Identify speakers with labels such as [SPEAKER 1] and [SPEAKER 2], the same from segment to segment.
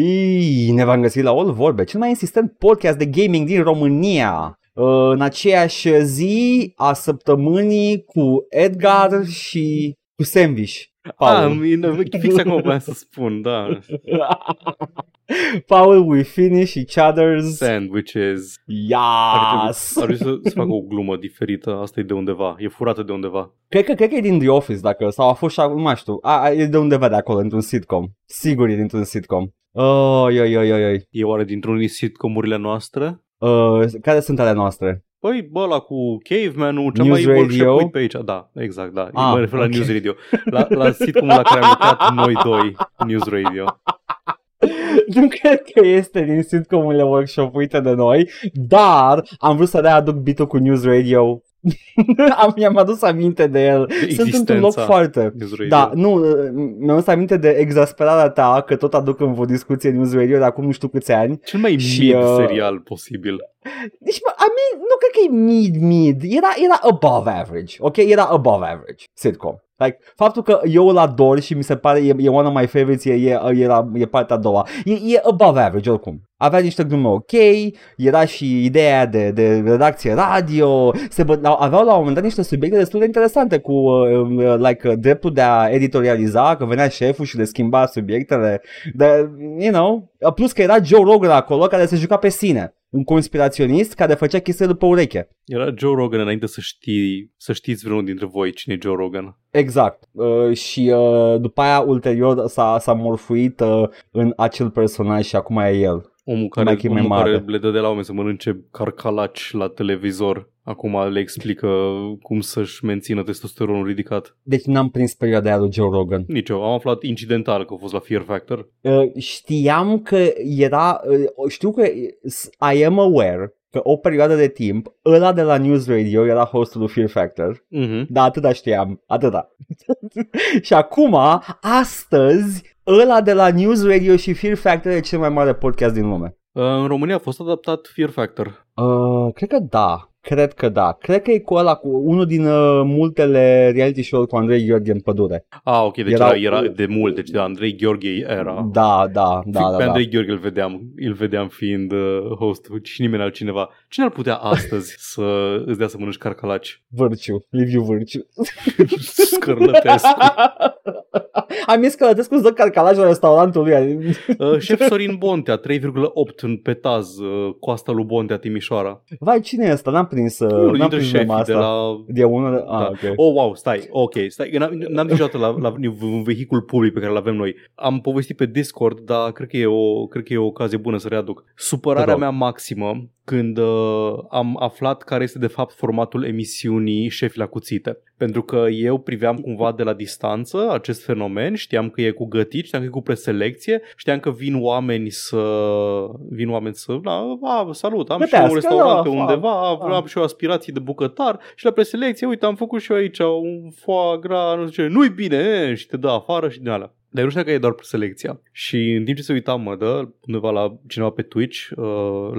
[SPEAKER 1] Bine v-am găsit la All Vorbe, cel mai insistent podcast de gaming din România. Uh, În aceeași zi a săptămânii cu Edgar și cu Sandwich.
[SPEAKER 2] Ah,
[SPEAKER 1] Paul.
[SPEAKER 2] mine, fix acum voiam să spun, da.
[SPEAKER 1] Paul, we finish each other's.
[SPEAKER 2] Sandwiches. Ar
[SPEAKER 1] Yes!
[SPEAKER 2] trebui, ar trebui să, să fac o glumă diferită. Asta e de undeva. E furată de undeva.
[SPEAKER 1] Cred că, cred că e din The Office, dacă, sau a fost și, nu mai știu, a, a, e de undeva de acolo, într-un sitcom. Sigur e dintr-un sitcom. Oi, oi, oi, oi, oi.
[SPEAKER 2] E oare dintr-unul din sitcomurile noastre?
[SPEAKER 1] Uh, care sunt ale noastre?
[SPEAKER 2] Păi, bă, ăla cu Caveman-ul, cea
[SPEAKER 1] News
[SPEAKER 2] mai
[SPEAKER 1] Radio?
[SPEAKER 2] workshop pe aici. Da, exact, da.
[SPEAKER 1] Ah,
[SPEAKER 2] mă refer la
[SPEAKER 1] ok.
[SPEAKER 2] News Radio. La, la sitcomul la care am lucrat noi doi, News Radio.
[SPEAKER 1] nu cred că este din sitcomurile workshopuite de noi, dar am vrut să readuc bitul cu News Radio. am, mi-am adus aminte de el.
[SPEAKER 2] De
[SPEAKER 1] Sunt într-un loc
[SPEAKER 2] existența
[SPEAKER 1] foarte...
[SPEAKER 2] News Radio.
[SPEAKER 1] Da, nu, mi-am adus aminte de exasperarea ta că tot aduc în o discuție News Radio de acum nu știu câți ani.
[SPEAKER 2] Cel mai
[SPEAKER 1] Și,
[SPEAKER 2] mid
[SPEAKER 1] uh,
[SPEAKER 2] serial posibil.
[SPEAKER 1] Deci, mă, I mean, nu cred că e mid-mid, era, era above average, ok? Era above average sitcom. Like, faptul că eu îl ador și mi se pare e, e one of my favorites e, e, era, e partea a doua. E, e above average oricum. Avea niște glume ok, era și ideea de, de redacție radio, se bă, aveau la un moment dat niște subiecte destul de interesante cu uh, uh, like, uh, dreptul de a editorializa, că venea șeful și le schimba subiectele, de, you know, plus că era Joe Rogan acolo care se juca pe sine un conspiraționist care făcea chestii după ureche.
[SPEAKER 2] Era Joe Rogan înainte să știi, să știți vreunul dintre voi cine e Joe Rogan.
[SPEAKER 1] Exact. Uh, și uh, după aia, ulterior, s-a, s-a morfuit uh, în acel personaj și acum e el.
[SPEAKER 2] Omul care,
[SPEAKER 1] Mai că e mai
[SPEAKER 2] omul care
[SPEAKER 1] mare.
[SPEAKER 2] le dădea la oameni să mănânce carcalaci la televizor. Acum le explică cum să-și mențină testosteronul ridicat.
[SPEAKER 1] Deci n-am prins perioada aia lui Joe Rogan.
[SPEAKER 2] Nici eu. Am aflat incidental că a fost la Fear Factor.
[SPEAKER 1] Uh, știam că era, uh, știu că uh, I am aware că o perioadă de timp ăla de la News Radio era hostul lui Fear Factor.
[SPEAKER 2] Mm-hmm.
[SPEAKER 1] Da, atâta știam, atâta. și acum, astăzi, ăla de la News Radio și Fear Factor e cel mai mare podcast din lume.
[SPEAKER 2] În România a fost adaptat Fear Factor.
[SPEAKER 1] Uh, cred că da. Cred că da. Cred că e cu ăla, cu unul din uh, multele reality show-uri cu Andrei Gheorghe în pădure.
[SPEAKER 2] Ah, ok, deci
[SPEAKER 1] Era-
[SPEAKER 2] era, era de mult, deci de Andrei Gheorghe era.
[SPEAKER 1] Da, da, da,
[SPEAKER 2] Fi-
[SPEAKER 1] da.
[SPEAKER 2] Pe
[SPEAKER 1] da.
[SPEAKER 2] Andrei Gheorghe îl vedeam, îl vedeam fiind uh, host și nimeni altcineva. Cine ar putea astăzi să îți dea să mănânci carcalaci?
[SPEAKER 1] Vârciu, Liviu Vârciu.
[SPEAKER 2] Scărlătescu.
[SPEAKER 1] Am zis că Călătescu îți dă carcalaj la restaurantul lui.
[SPEAKER 2] Uh, șef Sorin Bontea, 3,8 în petaz, uh, coasta lui Bontea, Timișoara.
[SPEAKER 1] Vai, cine e ăsta? N-am prins, uh,
[SPEAKER 2] Unul
[SPEAKER 1] n-am
[SPEAKER 2] dintre
[SPEAKER 1] prins
[SPEAKER 2] șefii
[SPEAKER 1] numai
[SPEAKER 2] de
[SPEAKER 1] asta.
[SPEAKER 2] la...
[SPEAKER 1] De unul de... Ah,
[SPEAKER 2] Da.
[SPEAKER 1] ok.
[SPEAKER 2] Oh, wow, stai, ok, stai, n-am, n-am niciodată la, la un vehicul public pe care îl avem noi. Am povestit pe Discord, dar cred că e o, cred că e o ocazie bună să readuc. Supărarea
[SPEAKER 1] Te rog.
[SPEAKER 2] mea maximă când uh, am aflat care este de fapt formatul emisiunii Șefi la cuțite. Pentru că eu priveam cumva de la distanță acest fenomen, știam că e cu gătit, știam că e cu preselecție, știam că vin oameni să... vin oameni să... Da, a, salut, am și eu un
[SPEAKER 1] Gătească,
[SPEAKER 2] restaurant
[SPEAKER 1] da,
[SPEAKER 2] pe
[SPEAKER 1] fa-
[SPEAKER 2] undeva, am,
[SPEAKER 1] da.
[SPEAKER 2] am și eu aspirații de bucătar și la preselecție, uite, am făcut și eu aici un foie gras, nu știu ce, nu-i bine, e, și te dă afară și din alea. Dar eu nu știam că e doar preselecția. Și în timp ce se uita, mă dă undeva la cineva pe Twitch, uh,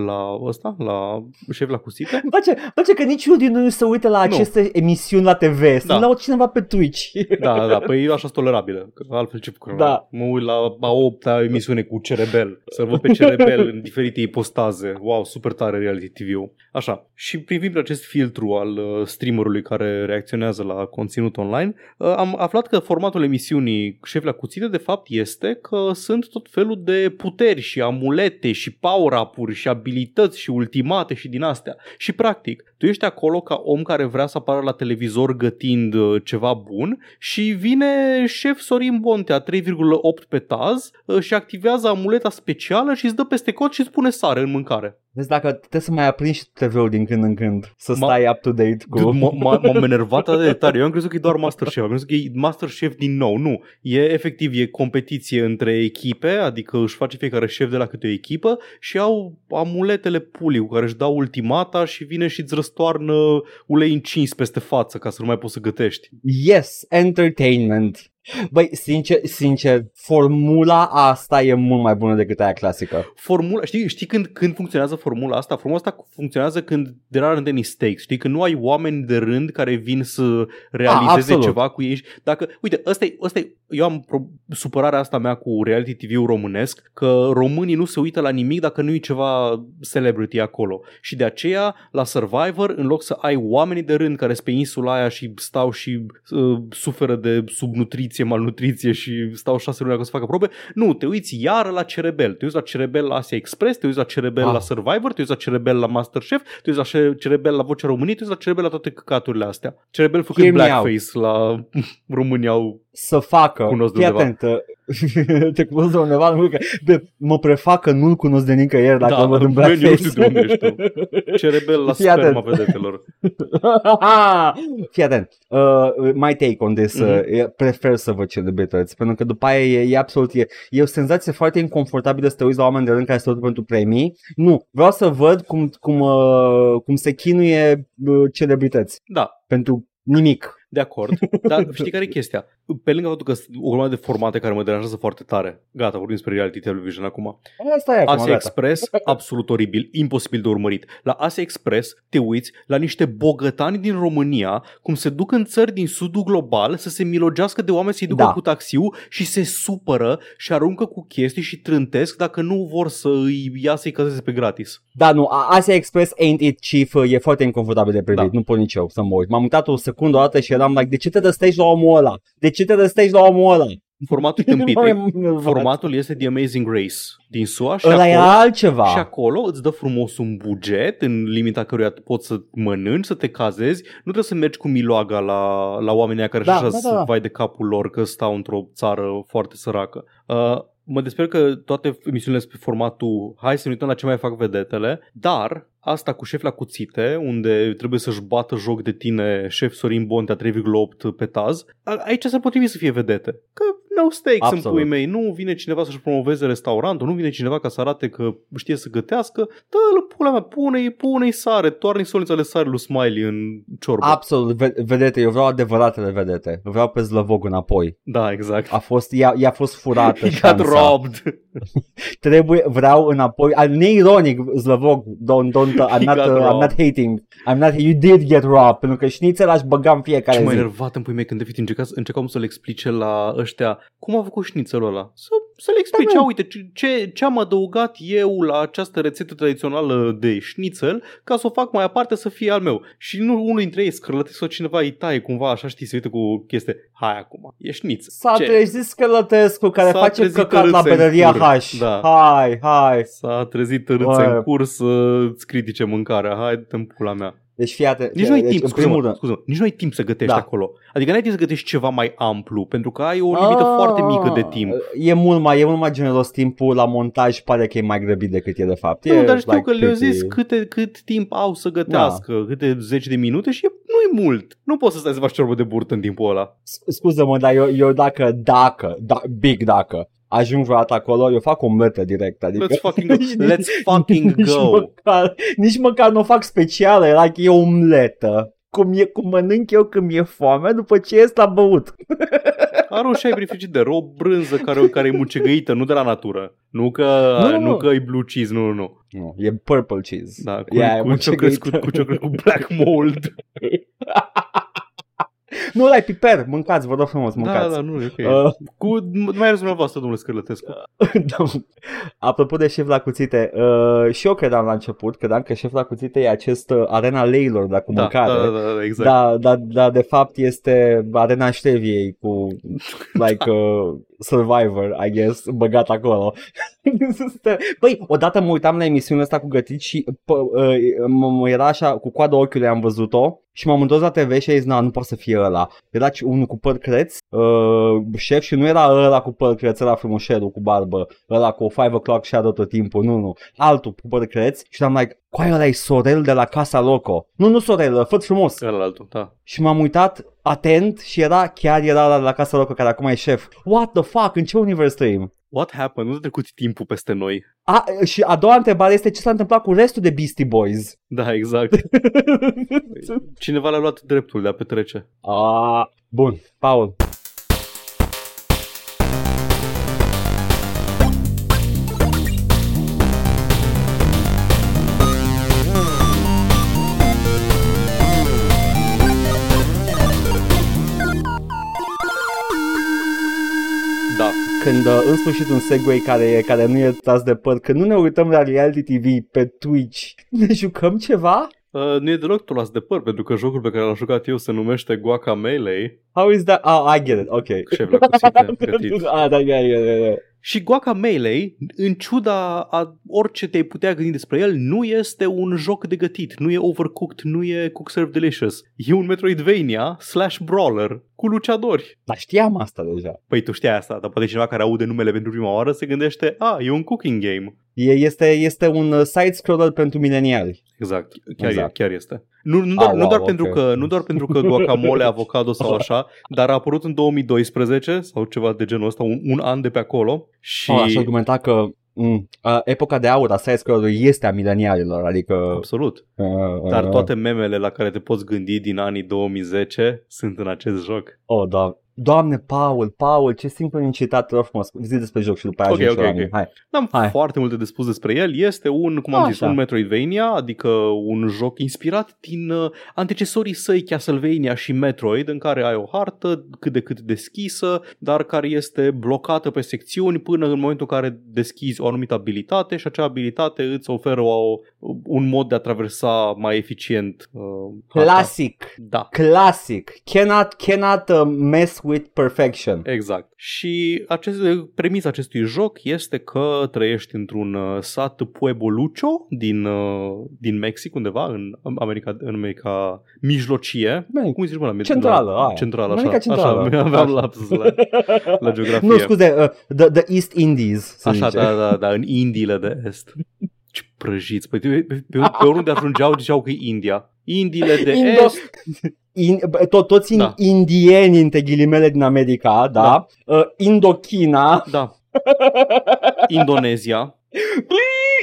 [SPEAKER 2] la ăsta, la șef la cuțite,
[SPEAKER 1] Îmi place, îmi place că niciunul din noi nu se uită la
[SPEAKER 2] Nu.
[SPEAKER 1] aceste emisiuni la TV. Să
[SPEAKER 2] Da.
[SPEAKER 1] da. cineva pe Twitch.
[SPEAKER 2] Da, da, da, păi așa sunt tolerabilă. Că altfel ce făcut?
[SPEAKER 1] Da.
[SPEAKER 2] Mă uit la a opta emisiune cu Cerebel. Să văd pe Cerebel în diferite ipostaze. Wow, super tare reality TV-ul. Așa. Și privind pe acest filtru al uh, streamerului care reacționează la conținut online, uh, am aflat că formatul emisiunii Șef la cuțite de fapt este că sunt tot felul de puteri și amulete și power-up-uri și abilități și ultimate și din astea. Și practic, tu ești acolo ca om care vrea să apară la televizor gătind uh, ceva bun și vine șef Sorin Bontea 3,8 pe taz uh, și activează amuleta specială și îți dă peste cot și îți pune sare în mâncare.
[SPEAKER 1] Vezi dacă trebuie să mai aprinzi și TV-ul din când în când. Să
[SPEAKER 2] Ma-
[SPEAKER 1] stai up-to-date cu...
[SPEAKER 2] Dude, m- m- m-am enervat atât de tare. Eu am crezut că e doar Masterchef. Am crezut că e Masterchef din nou. Nu. E efectiv, e competiție între echipe, adică își face fiecare șef de la câte o echipă și au amuletele puli cu care își dau ultimata și vine și îți răstoarnă ulei încins peste față ca să nu mai poți să gătești.
[SPEAKER 1] Yes, entertainment. Băi, sincer, sincer, formula asta e mult mai bună decât aia clasică.
[SPEAKER 2] Formula, știi, știi când, când funcționează formula asta? Formula asta funcționează când there aren't any stakes, știi? Când nu ai oameni de rând care vin să realizeze
[SPEAKER 1] absolut.
[SPEAKER 2] ceva cu ei. Dacă, uite, ăsta e, ăsta e, eu am pro, supărarea asta mea cu reality TV-ul românesc, că românii nu se uită la nimic dacă nu e ceva celebrity acolo. Și de aceea, la Survivor, în loc să ai oamenii de rând care sunt pe insula aia și stau și uh, suferă de subnutriție, malnutriție și stau șase luni ca să facă probe, nu, te uiți iară la Cerebel. Te uiți la Cerebel la Asia Express, te uiți la Cerebel
[SPEAKER 1] Ah.
[SPEAKER 2] la Survivor, te uiți la Cerebel la Masterchef, te uiți la Cerebel la Vocea României, te uiți la Cerebel la toate căcaturile astea. Cerebel făcând
[SPEAKER 1] Hear me
[SPEAKER 2] blackface la România au
[SPEAKER 1] Să facă,
[SPEAKER 2] Cunosc de
[SPEAKER 1] fii
[SPEAKER 2] undeva.
[SPEAKER 1] atent, uh, te cunosc de undeva, nu că de, mă prefac că nu-l cunosc de nicăieri dacă
[SPEAKER 2] Da,
[SPEAKER 1] îl văd în
[SPEAKER 2] man, eu nu
[SPEAKER 1] blackface.
[SPEAKER 2] știu de unde ești tu. Cerebel la
[SPEAKER 1] Fii atent.
[SPEAKER 2] sperma vedetelor.
[SPEAKER 1] Fii atent, uh, my take on this, uh,
[SPEAKER 2] Mhm.
[SPEAKER 1] e- prefer să văd celebrități, pentru că după aia e, e absolut, e, e o senzație foarte inconfortabilă să te uiți la oameni de rând care se uită pentru premii. Nu, vreau să văd cum, cum, uh, cum se chinuie uh, celebrități
[SPEAKER 2] Da,
[SPEAKER 1] pentru nimic.
[SPEAKER 2] De acord. Dar știi care e chestia? Pe lângă faptul că sunt o grămadă de formate care mă deranjează foarte tare. Gata, vorbim despre reality television acum.
[SPEAKER 1] Asta e acum,
[SPEAKER 2] Asia
[SPEAKER 1] gata.
[SPEAKER 2] Express, absolut oribil, imposibil de urmărit. La Asia Express te uiți la niște bogătani din România cum se duc în țări din sudul global să se milogească de oameni să-i ducă
[SPEAKER 1] Da.
[SPEAKER 2] cu taxiu și se supără și aruncă cu chestii și trântesc dacă nu vor să îi ia să-i cazeze pe gratis.
[SPEAKER 1] Da, nu, A- Asia Express ain't it chief, e foarte inconfortabil de privit,
[SPEAKER 2] Da.
[SPEAKER 1] nu pot nici eu să mă uit. M-am uitat o secundă o dată și eram like, de ce te răstești la omul ăla? De ce te răstești la omul ăla?
[SPEAKER 2] Formatul e tâmpit.
[SPEAKER 1] Nu mai- nu-
[SPEAKER 2] Formatul este The Amazing Race din SUA și
[SPEAKER 1] Ăla
[SPEAKER 2] acolo,
[SPEAKER 1] era altceva.
[SPEAKER 2] și acolo îți dă frumos un buget în limita căruia poți să mănânci, să te cazezi. Nu trebuie să mergi cu miloaga la, la oamenii aia care
[SPEAKER 1] Da,
[SPEAKER 2] da, așa
[SPEAKER 1] da, da, da.
[SPEAKER 2] vai de capul lor că stau într-o țară foarte săracă. Uh, mă desper că toate emisiunile sunt pe formatul hai să ne uităm la ce mai fac vedetele, dar asta cu șef la cuțite, unde trebuie să-și bată joc de tine șef Sorin Bontea 3,8 pe taz, a- aici s-ar potrivi să fie vedete. Că no stakes
[SPEAKER 1] Absolut.
[SPEAKER 2] în pui mei, nu vine cineva să-și promoveze restaurantul, nu vine cineva ca să arate că știe să gătească, dă-l pula mea, pune-i, pune-i sare, toarne-i solița de sare lui Smiley în ciorbă.
[SPEAKER 1] Absolut, ve- vedete, eu vreau adevăratele vedete. Vreau pe Zlăvog înapoi.
[SPEAKER 2] da, exact.
[SPEAKER 1] A fost, i-a, i-a fost furată
[SPEAKER 2] He got
[SPEAKER 1] șansa.
[SPEAKER 2] robbed.
[SPEAKER 1] Trebuie, vreau înapoi. Al neironic, Zlăvog, don't, don't, I'm, not,
[SPEAKER 2] got
[SPEAKER 1] uh, I'm not
[SPEAKER 2] robbed.
[SPEAKER 1] hating. I'm not, you did get robbed, pentru că șnițel aș băga în fiecare
[SPEAKER 2] Ce mai
[SPEAKER 1] zi.
[SPEAKER 2] enervat în pui mei când David încerca, încercam să le explice la ăștia cum a făcut șnițelul ăla. Să, să le explice,
[SPEAKER 1] Da,
[SPEAKER 2] da, uite, ce- ce, ce am adăugat eu la această rețetă tradițională de șnițel ca să o fac mai aparte să fie al meu. Și nu unul dintre ei scrălătesc sau cineva îi taie cumva așa, știi, se uită cu chestie. Hai acum, e șniță.
[SPEAKER 1] S-a
[SPEAKER 2] Ce?
[SPEAKER 1] trezit Scălătescu care
[SPEAKER 2] S-a
[SPEAKER 1] face
[SPEAKER 2] trezit
[SPEAKER 1] căcat la
[SPEAKER 2] tărâță în
[SPEAKER 1] berăria
[SPEAKER 2] cur.
[SPEAKER 1] H.
[SPEAKER 2] Da.
[SPEAKER 1] Hai, hai.
[SPEAKER 2] S-a trezit tărâțe
[SPEAKER 1] Bă.
[SPEAKER 2] în curs să-ți critique mâncarea. Hai, dă pula mea.
[SPEAKER 1] Deci fii atent.
[SPEAKER 2] Nici nu ai
[SPEAKER 1] deci,
[SPEAKER 2] timp,
[SPEAKER 1] în
[SPEAKER 2] scuze-mă,
[SPEAKER 1] primul rând.
[SPEAKER 2] scuze nici nu ai timp să gătești
[SPEAKER 1] Da.
[SPEAKER 2] acolo. Adică n-ai timp să gătești ceva mai amplu, pentru că ai o limită
[SPEAKER 1] Ah,
[SPEAKER 2] foarte mică de timp.
[SPEAKER 1] E mult mai, e mult mai generos timpul la montaj, pare că e mai grăbit decât e de fapt.
[SPEAKER 2] Nu,
[SPEAKER 1] e
[SPEAKER 2] dar știu
[SPEAKER 1] like
[SPEAKER 2] că le-au
[SPEAKER 1] pretty-
[SPEAKER 2] zis câte, cât timp au să gătească, da. câte zeci de minute și e, nu e mult. Nu poți să stai să faci ciorbă de burtă în timpul ăla.
[SPEAKER 1] S- Scuză-mă, dar eu, eu dacă, dacă, da, big dacă, ajung vreodată acolo, eu fac omletă direct. Adică,
[SPEAKER 2] Let's fucking go.
[SPEAKER 1] Nici-
[SPEAKER 2] Let's fucking
[SPEAKER 1] nici
[SPEAKER 2] go.
[SPEAKER 1] Măcar, nici măcar nu o fac specială, era like, e omletă. Cum, e, cum mănânc eu când mi-e foame după ce ies la băut.
[SPEAKER 2] Arunci ai prin frigider o brânză care, care e mucegăită, nu de la natură. Nu că,
[SPEAKER 1] Nu,
[SPEAKER 2] nu,
[SPEAKER 1] nu.
[SPEAKER 2] nu că e blue cheese, nu, nu, nu.
[SPEAKER 1] Nu, e purple cheese.
[SPEAKER 2] Da, cu,
[SPEAKER 1] Ea e
[SPEAKER 2] cu, ce crescut,
[SPEAKER 1] mucegăită.
[SPEAKER 2] cu ce crescut black mold.
[SPEAKER 1] Nu, ăla e piper, mâncați, vă rog frumos,
[SPEAKER 2] Da,
[SPEAKER 1] mâncați.
[SPEAKER 2] da, nu, e ok.
[SPEAKER 1] Uh,
[SPEAKER 2] Cu, mai ales dumneavoastră, domnule Scărlătescu.
[SPEAKER 1] da. Apropo de șef la cuțite, uh, și eu credeam la început, credeam că șef la cuțite e acest uh, arena leilor, dar cu
[SPEAKER 2] Da,
[SPEAKER 1] mâncare.
[SPEAKER 2] da, da, da, exact.
[SPEAKER 1] Da, da, da, de fapt este arena șteviei cu like uh, Survivor, I guess, băgat acolo. Băi, odată mă uitam la emisiunea asta cu gătit și pă, uh, mă, mă era așa, cu coada ochiului am văzut-o și m-am întors la TV și ai zis, na, nu poate să fie ăla. Era ci- unul cu păr creț, uh, șef și nu era ăla cu păr creț, ăla frumușelul cu barbă, ăla cu 5 o'clock shadow tot timpul, nu, nu, altul cu păr creț și am like, coai ăla e Sorel de la Casa Loco. Nu, nu Sorel, făt frumos.
[SPEAKER 2] Ăla altul, da.
[SPEAKER 1] Și m-am uitat atent și era, chiar era la, la Casa Loco care acum e șef. What the fuck, în ce univers trăim?
[SPEAKER 2] What happened? Nu a trecut timpul peste noi.
[SPEAKER 1] A, și a doua întrebare este ce s-a întâmplat cu restul de Beastie Boys.
[SPEAKER 2] Da, exact. Cineva le-a luat dreptul de a petrece.
[SPEAKER 1] a, bun, Paul. Când uh, în sfârșit un segue care, care nu e tras de păr, când nu ne uităm la reality TV pe Twitch, ne jucăm ceva?
[SPEAKER 2] Uh, nu e deloc tulas de păr, pentru că jocul pe care l-am jucat eu se numește Guacamelee.
[SPEAKER 1] How is that? Oh, I get it, ok.
[SPEAKER 2] Șef la cuțite, gătit.
[SPEAKER 1] ah, da, yeah, yeah, yeah.
[SPEAKER 2] Și Guacamelee, în ciuda a orice te-ai putea gândi despre el, nu este un joc de gătit, nu e overcooked, nu e cook serve delicious. E un Metroidvania slash brawler cu luciadori.
[SPEAKER 1] Dar știam asta deja.
[SPEAKER 2] Păi tu știai asta, dar poate cineva care aude numele pentru prima oară se gândește, a, e un cooking game.
[SPEAKER 1] E, este, este un uh, side-scroller pentru mileniali.
[SPEAKER 2] Exact, chiar,
[SPEAKER 1] Exact.
[SPEAKER 2] E, chiar este. Nu, nu, doar,
[SPEAKER 1] Ah,
[SPEAKER 2] nu,
[SPEAKER 1] wow,
[SPEAKER 2] doar
[SPEAKER 1] ok.
[SPEAKER 2] pentru că, nu doar pentru că guacamole, avocado sau așa, dar a apărut în 2012 sau ceva de genul ăsta, un, un an de pe acolo. Și
[SPEAKER 1] Oh, aș argumenta că mm, uh, epoca de aur a side-scroller este a milenialilor, adică...
[SPEAKER 2] Absolut.
[SPEAKER 1] Uh,
[SPEAKER 2] Dar
[SPEAKER 1] uh,
[SPEAKER 2] toate memele la care te poți gândi din anii 2010 sunt în acest joc.
[SPEAKER 1] Oh, da. Doamne, Paul, Paul, ce sincronicitate, te rog frumos. Zi despre joc și după aia
[SPEAKER 2] Ok,
[SPEAKER 1] ajungi
[SPEAKER 2] ok,
[SPEAKER 1] la
[SPEAKER 2] ok.
[SPEAKER 1] mine. Hai.
[SPEAKER 2] N-am
[SPEAKER 1] Hai.
[SPEAKER 2] foarte multe de spus despre el. Este un, cum am zis,
[SPEAKER 1] Așa.
[SPEAKER 2] un Metroidvania, adică un joc inspirat din uh, antecesorii săi Castlevania și Metroid, în care ai o hartă cât de cât deschisă, dar care este blocată pe secțiuni până în momentul în care deschizi o anumită abilitate și acea abilitate îți oferă o, un mod de a traversa mai eficient uh, harta.
[SPEAKER 1] Classic.
[SPEAKER 2] Da.
[SPEAKER 1] Classic. Cannot, cannot uh, mess with perfection.
[SPEAKER 2] Exact. Și acest, premisa acestui joc este că trăiești într-un uh, sat Pueblo Lucho din, uh, din Mexic, undeva în America, în America mijlocie.
[SPEAKER 1] Bine,
[SPEAKER 2] Cum îi zici, mă, la,
[SPEAKER 1] Centrală,
[SPEAKER 2] la,
[SPEAKER 1] aia.
[SPEAKER 2] centrală, așa.
[SPEAKER 1] America Centrală.
[SPEAKER 2] Așa, aveam
[SPEAKER 1] Așa.
[SPEAKER 2] lapsus la, la geografie.
[SPEAKER 1] Nu, scuze, uh, the, the East Indies, să
[SPEAKER 2] Așa,
[SPEAKER 1] zice.
[SPEAKER 2] da, da, da, în Indiile de Est. Ce prăjiți. Păi, pe, pe, pe, pe oriunde ajungeau, ziceau că e India. Indiile de
[SPEAKER 1] Indo-
[SPEAKER 2] Est,
[SPEAKER 1] In, bă, tot, toți
[SPEAKER 2] Da.
[SPEAKER 1] da. indieni, între ghilimele, din America, da?
[SPEAKER 2] Da.
[SPEAKER 1] Uh, Indochina.
[SPEAKER 2] da. Indonezia,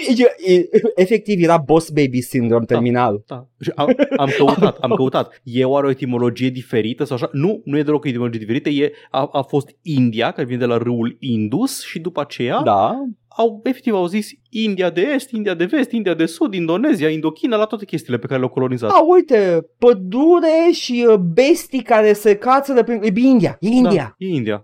[SPEAKER 1] E- e- Efectiv, era boss baby syndrome terminal.
[SPEAKER 2] Da. Și am, am căutat, am căutat. E oare o etimologie diferită sau așa? Nu, nu e deloc o etimologie diferită. E, a, a fost India, care vine de la râul Indus și după aceea
[SPEAKER 1] Da.
[SPEAKER 2] au, efectiv au zis India de Est, India de Vest, India de Sud, Indonezia, Indochina, la toate chestiile pe care le-au colonizat.
[SPEAKER 1] A, uite, pădure și uh, bestii care se cață de prin... E bine, India. E India.
[SPEAKER 2] Da, e India.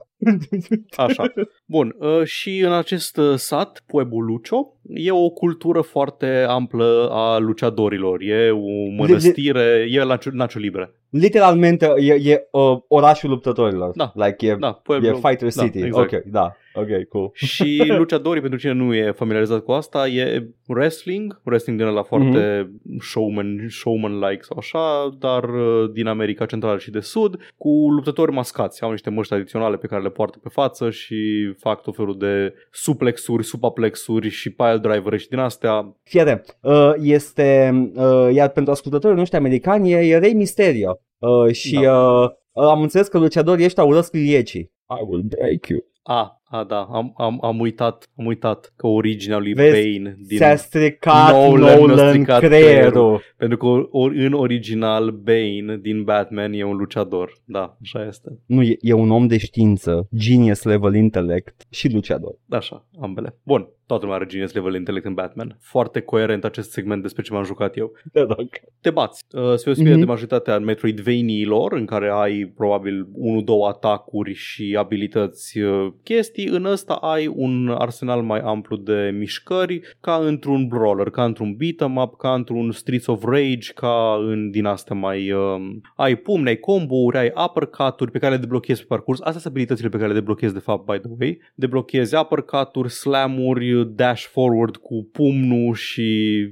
[SPEAKER 2] Așa. Bun, uh, și în acest uh, sat, Pueblo Lucio, e o cultură foarte amplă a luciadorilor. E o mănăstire, e la Nacho Libre.
[SPEAKER 1] Literalmente e, e uh, orașul luptătorilor.
[SPEAKER 2] Da.
[SPEAKER 1] Like, e,
[SPEAKER 2] Da, Pueblo.
[SPEAKER 1] e Fighter
[SPEAKER 2] da,
[SPEAKER 1] City.
[SPEAKER 2] exact.
[SPEAKER 1] Ok, da. Ok, cool.
[SPEAKER 2] Și luciadorii, pentru cine nu e familiarizat cu asta, e wrestling, wrestling din la foarte showman, showman-like sau așa, dar uh, din America Centrală și de Sud, cu luptători mascați. Au niște măști tradiționale pe care le poartă pe față și fac tot felul de suplexuri, supaplexuri și pile driver și din astea.
[SPEAKER 1] Fiere, uh, este, uh, iar pentru ascultătorii noștri americani e, e Rey Mysterio. Uh, și
[SPEAKER 2] Da.
[SPEAKER 1] uh, uh, am înțeles că luciadorii ăștia urăsc liliecii. I will break you.
[SPEAKER 2] A, a da, am, am, am uitat, am uitat că originea lui
[SPEAKER 1] Vezi,
[SPEAKER 2] Bane din...
[SPEAKER 1] S-a stricat
[SPEAKER 2] Nolan
[SPEAKER 1] Nolan,
[SPEAKER 2] a stricat
[SPEAKER 1] creierul.
[SPEAKER 2] Pentru că or, în original Bane din Batman e un luciador. Da, așa este.
[SPEAKER 1] Nu, e, e un om de știință, genius level intellect și luciador.
[SPEAKER 2] Așa, ambele. Bun, toată lumea are genius level intellect în Batman. Foarte coerent acest segment despre ce m-am jucat eu.
[SPEAKER 1] Te rog.
[SPEAKER 2] Te bați. Uh, se osfie
[SPEAKER 1] Mhm.
[SPEAKER 2] de majoritatea Metroidvania-ilor, în care ai probabil 1-2 atacuri și abilități uh, chestii. În ăsta ai un arsenal mai amplu de mișcări, ca într-un brawler, ca într-un beat-em up, ca într-un Streets of Rage, ca în din astea mai... Uh, ai pumni, ai combo-uri, ai uppercut-uri pe care le deblochezi pe parcurs. Astea sunt abilitățile pe care le deblochezi de fapt, by the way. Deblochezi uppercut-uri, slam-uri, dash forward cu pumnul și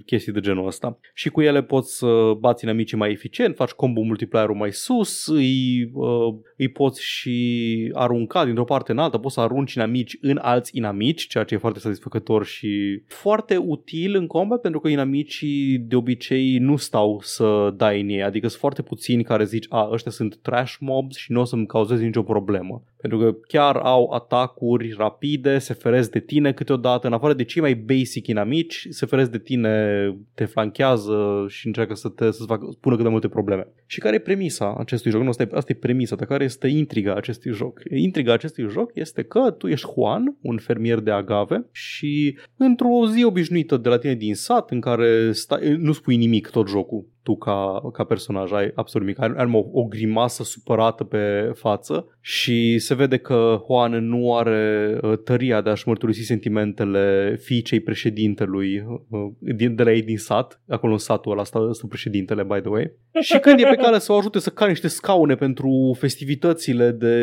[SPEAKER 2] chestii de genul ăsta. Și cu ele poți să bați inamicii mai eficient, faci combo multiplier-ul mai sus, îi, uh, îi poți și arunca dintr-o parte în alta, poți să arunci inamici în alți inamici, ceea ce e foarte satisfăcător și foarte util în combat, pentru că inamicii de obicei nu stau să dai în ei, adică sunt foarte puțini care zici, a, ăștia sunt trash mobs și nu o să-mi cauzeze nicio problemă. Pentru că chiar au atacuri rapide, se feresc de tine câteodată, în afară de cei mai basic inamici, se feresc de tine, te flanchează și încearcă să te să facă, pună cât de multe probleme. Și care e premisa acestui joc? Nu, asta e, asta e premisa, dar care este intriga acestui joc? Intriga acestui joc este că tu ești Juan, un fermier de agave și într-o zi obișnuită de la tine din sat în care stai, nu spui nimic tot jocul, tu ca, ca personaj, ai absolut nimic. Ai, ai o, o grimasă supărată pe față și se vede că Juan nu are uh, tăria de a-și mărturisi sentimentele fiicei președintelui uh, din, de la ei din sat, acolo în satul ăla stă, stă președintele, by the way. Și când e pe care să o ajute să care niște scaune pentru festivitățile de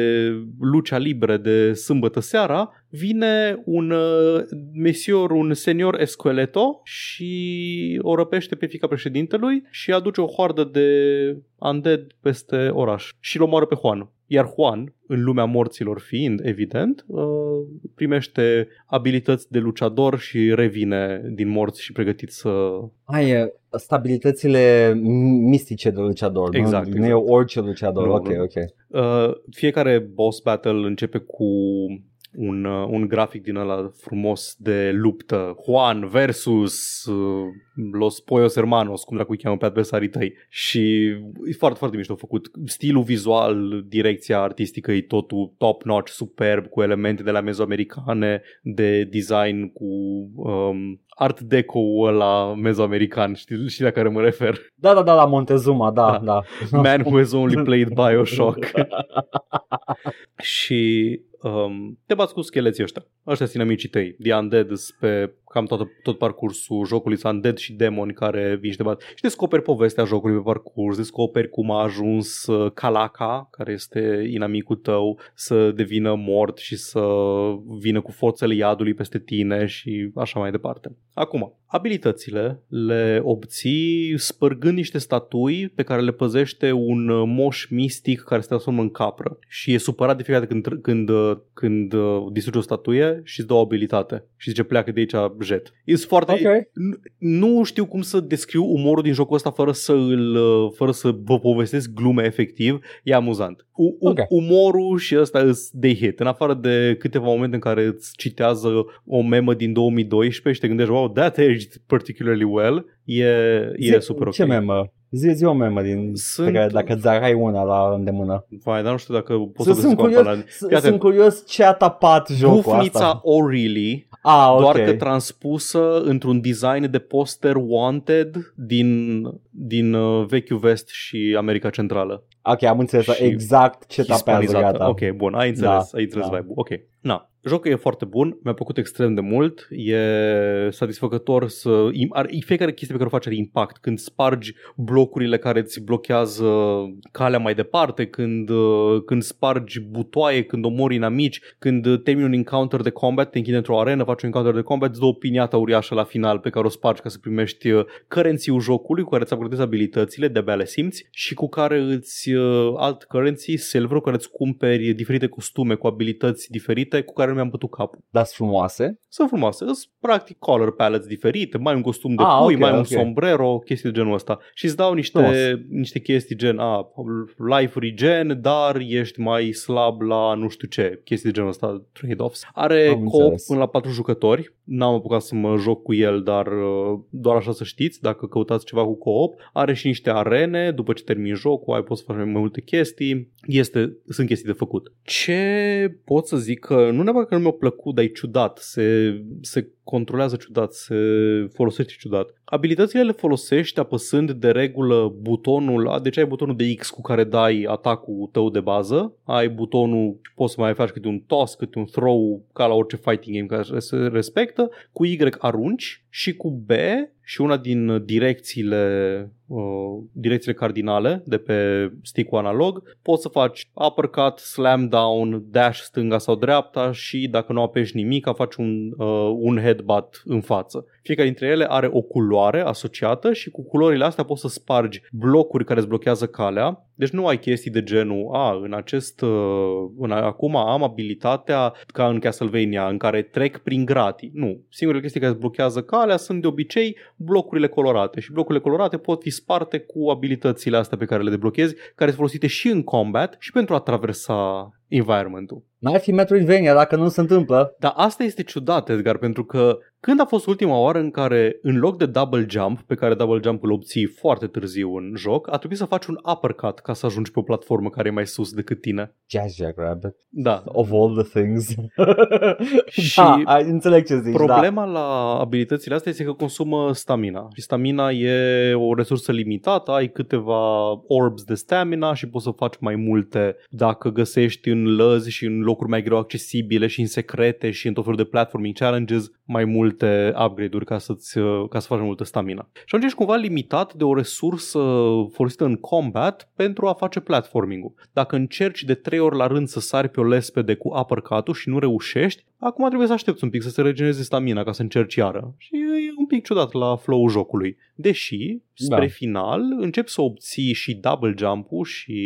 [SPEAKER 2] lucea libre de sâmbătă seara, vine un uh, mesior, un senior Esqueleto și o răpește pe fica președintelui și aduce o hoardă de undead peste oraș și îl omoară pe Juan. Iar Juan, în lumea morților fiind, evident, uh, primește abilități de luciador și revine din morți și pregătit să...
[SPEAKER 1] Ai stabilitățile mistice de luciador,
[SPEAKER 2] Exact,
[SPEAKER 1] nu,
[SPEAKER 2] exact.
[SPEAKER 1] nu e orice luciador,
[SPEAKER 2] Nu,
[SPEAKER 1] ok,
[SPEAKER 2] nu.
[SPEAKER 1] ok.
[SPEAKER 2] Uh, fiecare boss battle începe cu un, uh, un grafic din ăla frumos de luptă. Juan versus uh, Los Poyos Hermanos, cum dracu îi cheamă pe adversarii tăi. Și e foarte, foarte mișto făcut. Stilul vizual, direcția artistică e totul top-notch, superb, cu elemente de la mezoamericane, de design cu um, art deco ăla mezoamerican, știi, știi la care mă refer?
[SPEAKER 1] Da, da, da, la Montezuma, da, da.
[SPEAKER 2] Man who has only played Bioshock. și um, te bați cu scheleții ăștia. Ăștia sunt amicii tăi. The Undead sunt pe cam tot, tot parcursul jocului sunt Undead și demoni care vin și te bat. Și descoperi povestea jocului pe parcurs, descoperi cum a ajuns uh, Calaca, care este inamicul tău, să devină mort și să vină cu forțele iadului peste tine și așa mai departe. Acum, abilitățile le obții spărgând niște statui pe care le păzește un uh, moș mistic care se transformă în capră și e supărat de fiecare dată când, când, uh, când uh, distruge o statuie și îți dă o abilitate și zice pleacă de aici jet. E foarte...
[SPEAKER 1] Ok.
[SPEAKER 2] N- Nu știu cum să descriu umorul din jocul ăsta fără să îl, uh, fără să vă povestesc glume efectiv. E amuzant. U- u-
[SPEAKER 1] Ok.
[SPEAKER 2] Umorul și ăsta îs de hit. În afară de câteva momente în care îți citează o memă din 2012 și te gândești, wow, that aged particularly well, e, e
[SPEAKER 1] Zi-
[SPEAKER 2] super ok.
[SPEAKER 1] Ce memă? Zi, zi o memă din
[SPEAKER 2] Sunt-
[SPEAKER 1] pe care, dacă îți ai una la îndemână.
[SPEAKER 2] Vai, dar nu știu dacă pot să
[SPEAKER 1] Sunt, sunt,
[SPEAKER 2] găsesc o
[SPEAKER 1] curios,
[SPEAKER 2] apă la-
[SPEAKER 1] s-
[SPEAKER 2] Fii atent.
[SPEAKER 1] sunt curios ce a tapat jocul
[SPEAKER 2] Bufnița
[SPEAKER 1] asta.
[SPEAKER 2] O'Reilly,
[SPEAKER 1] Ah, ok.
[SPEAKER 2] doar că transpusă într-un design de poster wanted din, din uh, vechiul vest și America Centrală.
[SPEAKER 1] ok, am înțeles
[SPEAKER 2] și
[SPEAKER 1] exact ce tapează,
[SPEAKER 2] Hispanizată.
[SPEAKER 1] gata.
[SPEAKER 2] Ok, bun, ai înțeles,
[SPEAKER 1] Da,
[SPEAKER 2] ai înțeles
[SPEAKER 1] da.
[SPEAKER 2] vibe Ok, na. Jocul e foarte bun, mi-a plăcut extrem de mult, e satisfăcător să... im- Are, fiecare chestie pe care o faci are impact. Când spargi blocurile care îți blochează calea mai departe, când, uh, când spargi butoaie, când omori inamici, când uh, termini un encounter de combat, te închide într-o arenă, faci un encounter de combat, îți dă o piniată uriașă la final pe care o spargi ca să primești uh, currency-ul jocului cu care îți upgradezi abilitățile, de-abia le simți și cu care îți uh, alt currency, silver, cu care îți cumperi diferite costume cu abilități diferite cu care nu mi-am bătut capul.
[SPEAKER 1] Dar sunt frumoase.
[SPEAKER 2] Sunt frumoase, sunt practic color palettes diferite, mai un costum de
[SPEAKER 1] Ah,
[SPEAKER 2] pui,
[SPEAKER 1] ok,
[SPEAKER 2] mai un
[SPEAKER 1] ok.
[SPEAKER 2] sombrero, chestii de genul ăsta. Și îți dau niște,
[SPEAKER 1] Frumos.
[SPEAKER 2] niște chestii gen, a, life regen, dar ești mai slab la nu știu ce, chestii de genul ăsta, trade-offs. Are
[SPEAKER 1] Am
[SPEAKER 2] co
[SPEAKER 1] înțeles.
[SPEAKER 2] până la patru jucători, n-am apucat să mă joc cu el, dar uh, doar așa să știți, dacă căutați ceva cu co-op. Are și niște arene, după ce termini jocul, ai poți să faci mai multe chestii, este, sunt chestii de făcut. Ce pot să zic că nu neapărat că nu mi-a plăcut, dar e ciudat, se, se controlează ciudat, se folosește ciudat. Abilitățile le folosești apăsând de regulă butonul, deci ai butonul de X cu care dai atacul tău de bază, ai butonul, poți să mai faci câte un toss, câte un throw, ca la orice fighting game care se respectă, cu Y arunci și cu B și una din direcțiile uh, direcțiile cardinale de pe stick-ul analog, poți să faci uppercut, slam down, dash stânga sau dreapta și dacă nu apeși nimic, faci un, uh, un headbutt în față. Fiecare dintre ele are o culoare asociată și cu culorile astea poți să spargi blocuri care îți blochează calea. Deci nu ai chestii de genul, a, în acest, uh, în, acum am abilitatea ca în Castlevania în care trec prin gratii. Nu, singurele chestii care îți blochează calea sunt de obicei blocurile colorate și blocurile colorate pot fi sparte cu abilitățile astea pe care le deblochezi, care sunt folosite și în combat și pentru a traversa environmentul.
[SPEAKER 1] N-ar fi Metroidvania dacă nu se întâmplă.
[SPEAKER 2] Dar asta este ciudat, Edgar, pentru că Când a fost ultima oară în care, în loc de double jump, pe care double jump îl obții foarte târziu în joc, a trebuit să faci un uppercut ca să ajungi pe o platformă care e mai sus decât tine?
[SPEAKER 1] Jazz Jackrabbit.
[SPEAKER 2] Da.
[SPEAKER 1] Of all the things.
[SPEAKER 2] Și
[SPEAKER 1] da, ai- înțeleg ce zici, da.
[SPEAKER 2] Problema la abilitățile astea este că consumă stamina. Și stamina e o resursă limitată, ai câteva orbs de stamina și poți să faci mai multe dacă găsești în lăzi și în locuri mai greu accesibile și în secrete și în tot felul de platforming challenges mai multe upgrade-uri ca, să-ți, ca să faci mai multă stamina. Și atunci ești cumva limitat de o resursă folosită în combat pentru a face platforming-ul. Dacă încerci de trei ori la rând să sari pe o lespede cu uppercut-ul și nu reușești, acum trebuie să aștepți un pic să se regenereze stamina ca să încerci iară. Și e un pic ciudat la flow-ul jocului. Deși, spre
[SPEAKER 1] Da.
[SPEAKER 2] final, începi să obții și double jump-ul și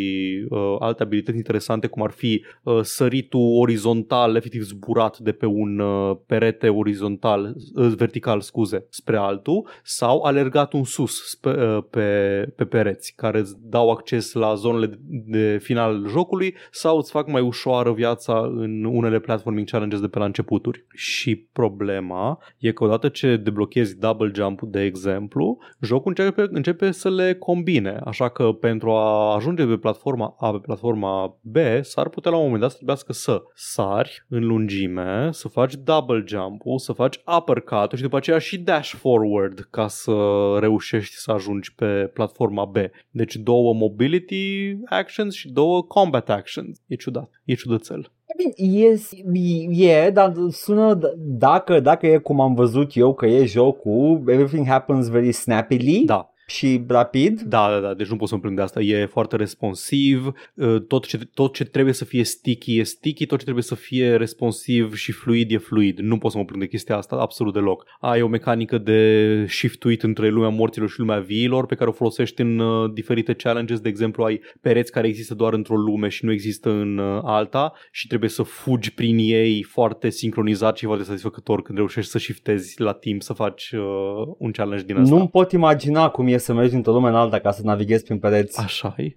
[SPEAKER 2] uh, alte abilități interesante, cum ar fi uh, săritul orizontal, efectiv zburat de pe un uh, perete orizontal, uh, vertical, scuze, spre altul, sau alergat un sus spe, uh, pe, pe pereți, care îți dau acces la zonele de, de final al jocului sau îți fac mai ușoară viața în unele platforming challenges de pe la începuturi. Și problema e că odată ce deblochezi double jump de exemplu, jocul începe, începe să le combine. Așa că pentru a ajunge pe platforma A, pe platforma B, s-ar putea la un moment dat să trebuiască să sari în lungime, să faci double jump-ul, să faci uppercut și după aceea și dash forward ca să reușești să ajungi pe platforma B. Deci două mobility actions și două combat actions. E ciudat. E ciudățel.
[SPEAKER 1] Yes, e, dar sună, d- dacă, dacă e cum am văzut eu că e jocul, everything happens very snappily.
[SPEAKER 2] Da,
[SPEAKER 1] și rapid.
[SPEAKER 2] Da, da, da, deci nu pot să mă plâng de asta. E foarte responsiv, uh, tot ce, tot ce trebuie să fie sticky e sticky, tot ce trebuie să fie responsiv și fluid e fluid. Nu pot să mă plâng de chestia asta absolut deloc. Ai o mecanică de shift între lumea morților și lumea viilor pe care o folosești în uh, diferite challenges. De exemplu, ai pereți care există doar într-o lume și nu există în uh, alta și trebuie să fugi prin ei foarte sincronizat și foarte satisfăcător când reușești să shiftezi la timp să faci uh, un challenge din asta.
[SPEAKER 1] Nu pot imagina cum e să mergi într-o lume în alta ca să navighezi prin pereți.
[SPEAKER 2] Așa e.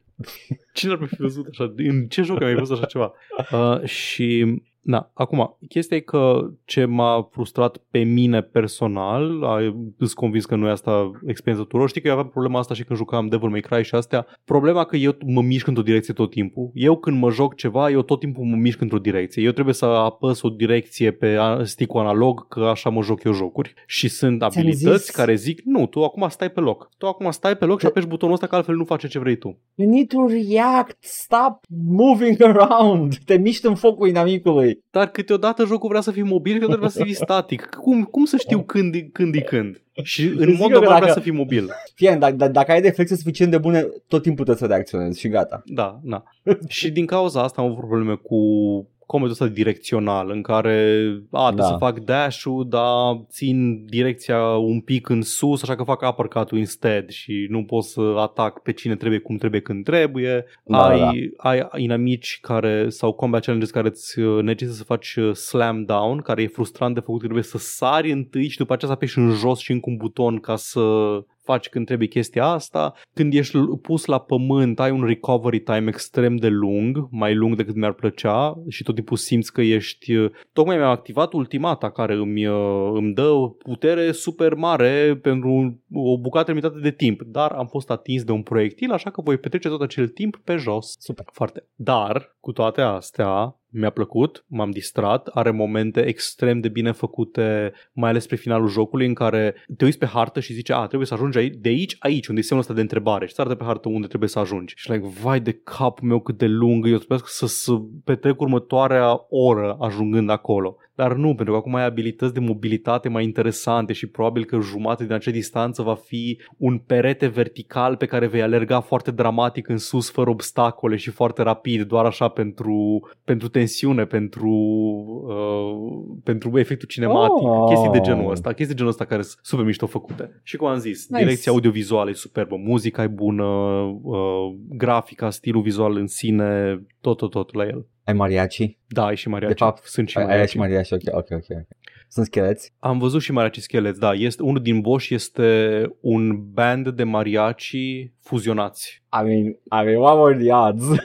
[SPEAKER 2] Cine ar fi văzut așa? În ce joc ai mai văzut așa ceva? Uh, și Na, acum, chestia e că ce m-a frustrat pe mine personal, a, îți convins că nu e asta experiența tuturor, știi că eu aveam problema asta și când jucam Devil May Cry și astea, problema că eu mă mișc într-o direcție tot timpul. Eu când mă joc ceva, eu tot timpul mă mișc într-o direcție. Eu trebuie să apăs o direcție pe a- stick-ul analog, că așa mă joc eu jocuri. Și sunt abilități
[SPEAKER 1] zis-
[SPEAKER 2] care zic, nu, tu acum stai pe loc. Tu acum stai pe loc și apeși butonul ăsta că altfel nu face ce vrei tu.
[SPEAKER 1] You need to react, stop moving around, te miști în focul inamicului.
[SPEAKER 2] Dar câteodată jocul vrea să fii mobil, câteodată vrea să fii static. Cum, cum să știu când, e- când e când? Și în
[SPEAKER 1] Zic
[SPEAKER 2] mod
[SPEAKER 1] eu că
[SPEAKER 2] normal vrea
[SPEAKER 1] dacă-
[SPEAKER 2] să fii mobil.
[SPEAKER 1] Fie, dacă, dacă, dacă ai reflexe suficient de bune, tot timpul trebuie să reacționezi și gata.
[SPEAKER 2] Da, da. și din cauza asta am avut probleme cu comedul ăsta direcțional în care a, trebuie
[SPEAKER 1] Da.
[SPEAKER 2] să fac dash-ul, dar țin direcția un pic în sus, așa că fac uppercut-ul instead și nu pot să atac pe cine trebuie cum trebuie când trebuie.
[SPEAKER 1] Da,
[SPEAKER 2] ai,
[SPEAKER 1] da.
[SPEAKER 2] ai inamici care sau combat challenges care îți uh, necesită să faci uh, slam down, care e frustrant de făcut, că trebuie să sari întâi și după aceea să apeși în jos și încă un buton ca să faci când trebuie chestia asta. Când ești l- pus la pământ, ai un recovery time extrem de lung, mai lung decât mi-ar plăcea și tot timpul simți că ești... uh, Tocmai mi-am activat ultimata care îmi, uh, îmi dă putere super mare pentru o bucată limitată de timp, dar am fost atins de un proiectil, așa că voi petrece tot acel timp pe jos.
[SPEAKER 1] Super.
[SPEAKER 2] Foarte. Dar, cu toate astea, mi-a plăcut, m-am distrat, are momente extrem de bine făcute, mai ales spre finalul jocului, în care te uiți pe hartă și zice, a, trebuie să ajungi aici, de aici, aici, unde e semnul ăsta de întrebare și ți pe hartă unde trebuie să ajungi. Și like, vai de capul meu cât de lungă, eu trebuie să, să petrec următoarea oră ajungând acolo. Dar nu, pentru că acum ai abilități de mobilitate mai interesante și probabil că jumate din acea distanță va fi un perete vertical pe care vei alerga foarte dramatic în sus, fără obstacole și foarte rapid, doar așa pentru, pentru tensiune, pentru, uh, pentru efectul cinematic,
[SPEAKER 1] Oh.
[SPEAKER 2] chestii de genul ăsta, chestii de genul ăsta care sunt super mișto făcute. Și cum am zis,
[SPEAKER 1] Nice.
[SPEAKER 2] direcția audiovizuală e superbă, muzica e bună, uh, grafica, stilul vizual în sine, tot, tot, tot la el.
[SPEAKER 1] Ai mariachi?
[SPEAKER 2] Da, ai și mariachi.
[SPEAKER 1] De fapt,
[SPEAKER 2] sunt și
[SPEAKER 1] Ai, ai
[SPEAKER 2] mariachi.
[SPEAKER 1] și mariachi, ok, ok, ok. ok. Sunt scheleți?
[SPEAKER 2] Am văzut și mariachi scheleți, da. Este, unul din Bosch este un band de mariachi fuzionați.
[SPEAKER 1] I mean, I mean, what were the odds?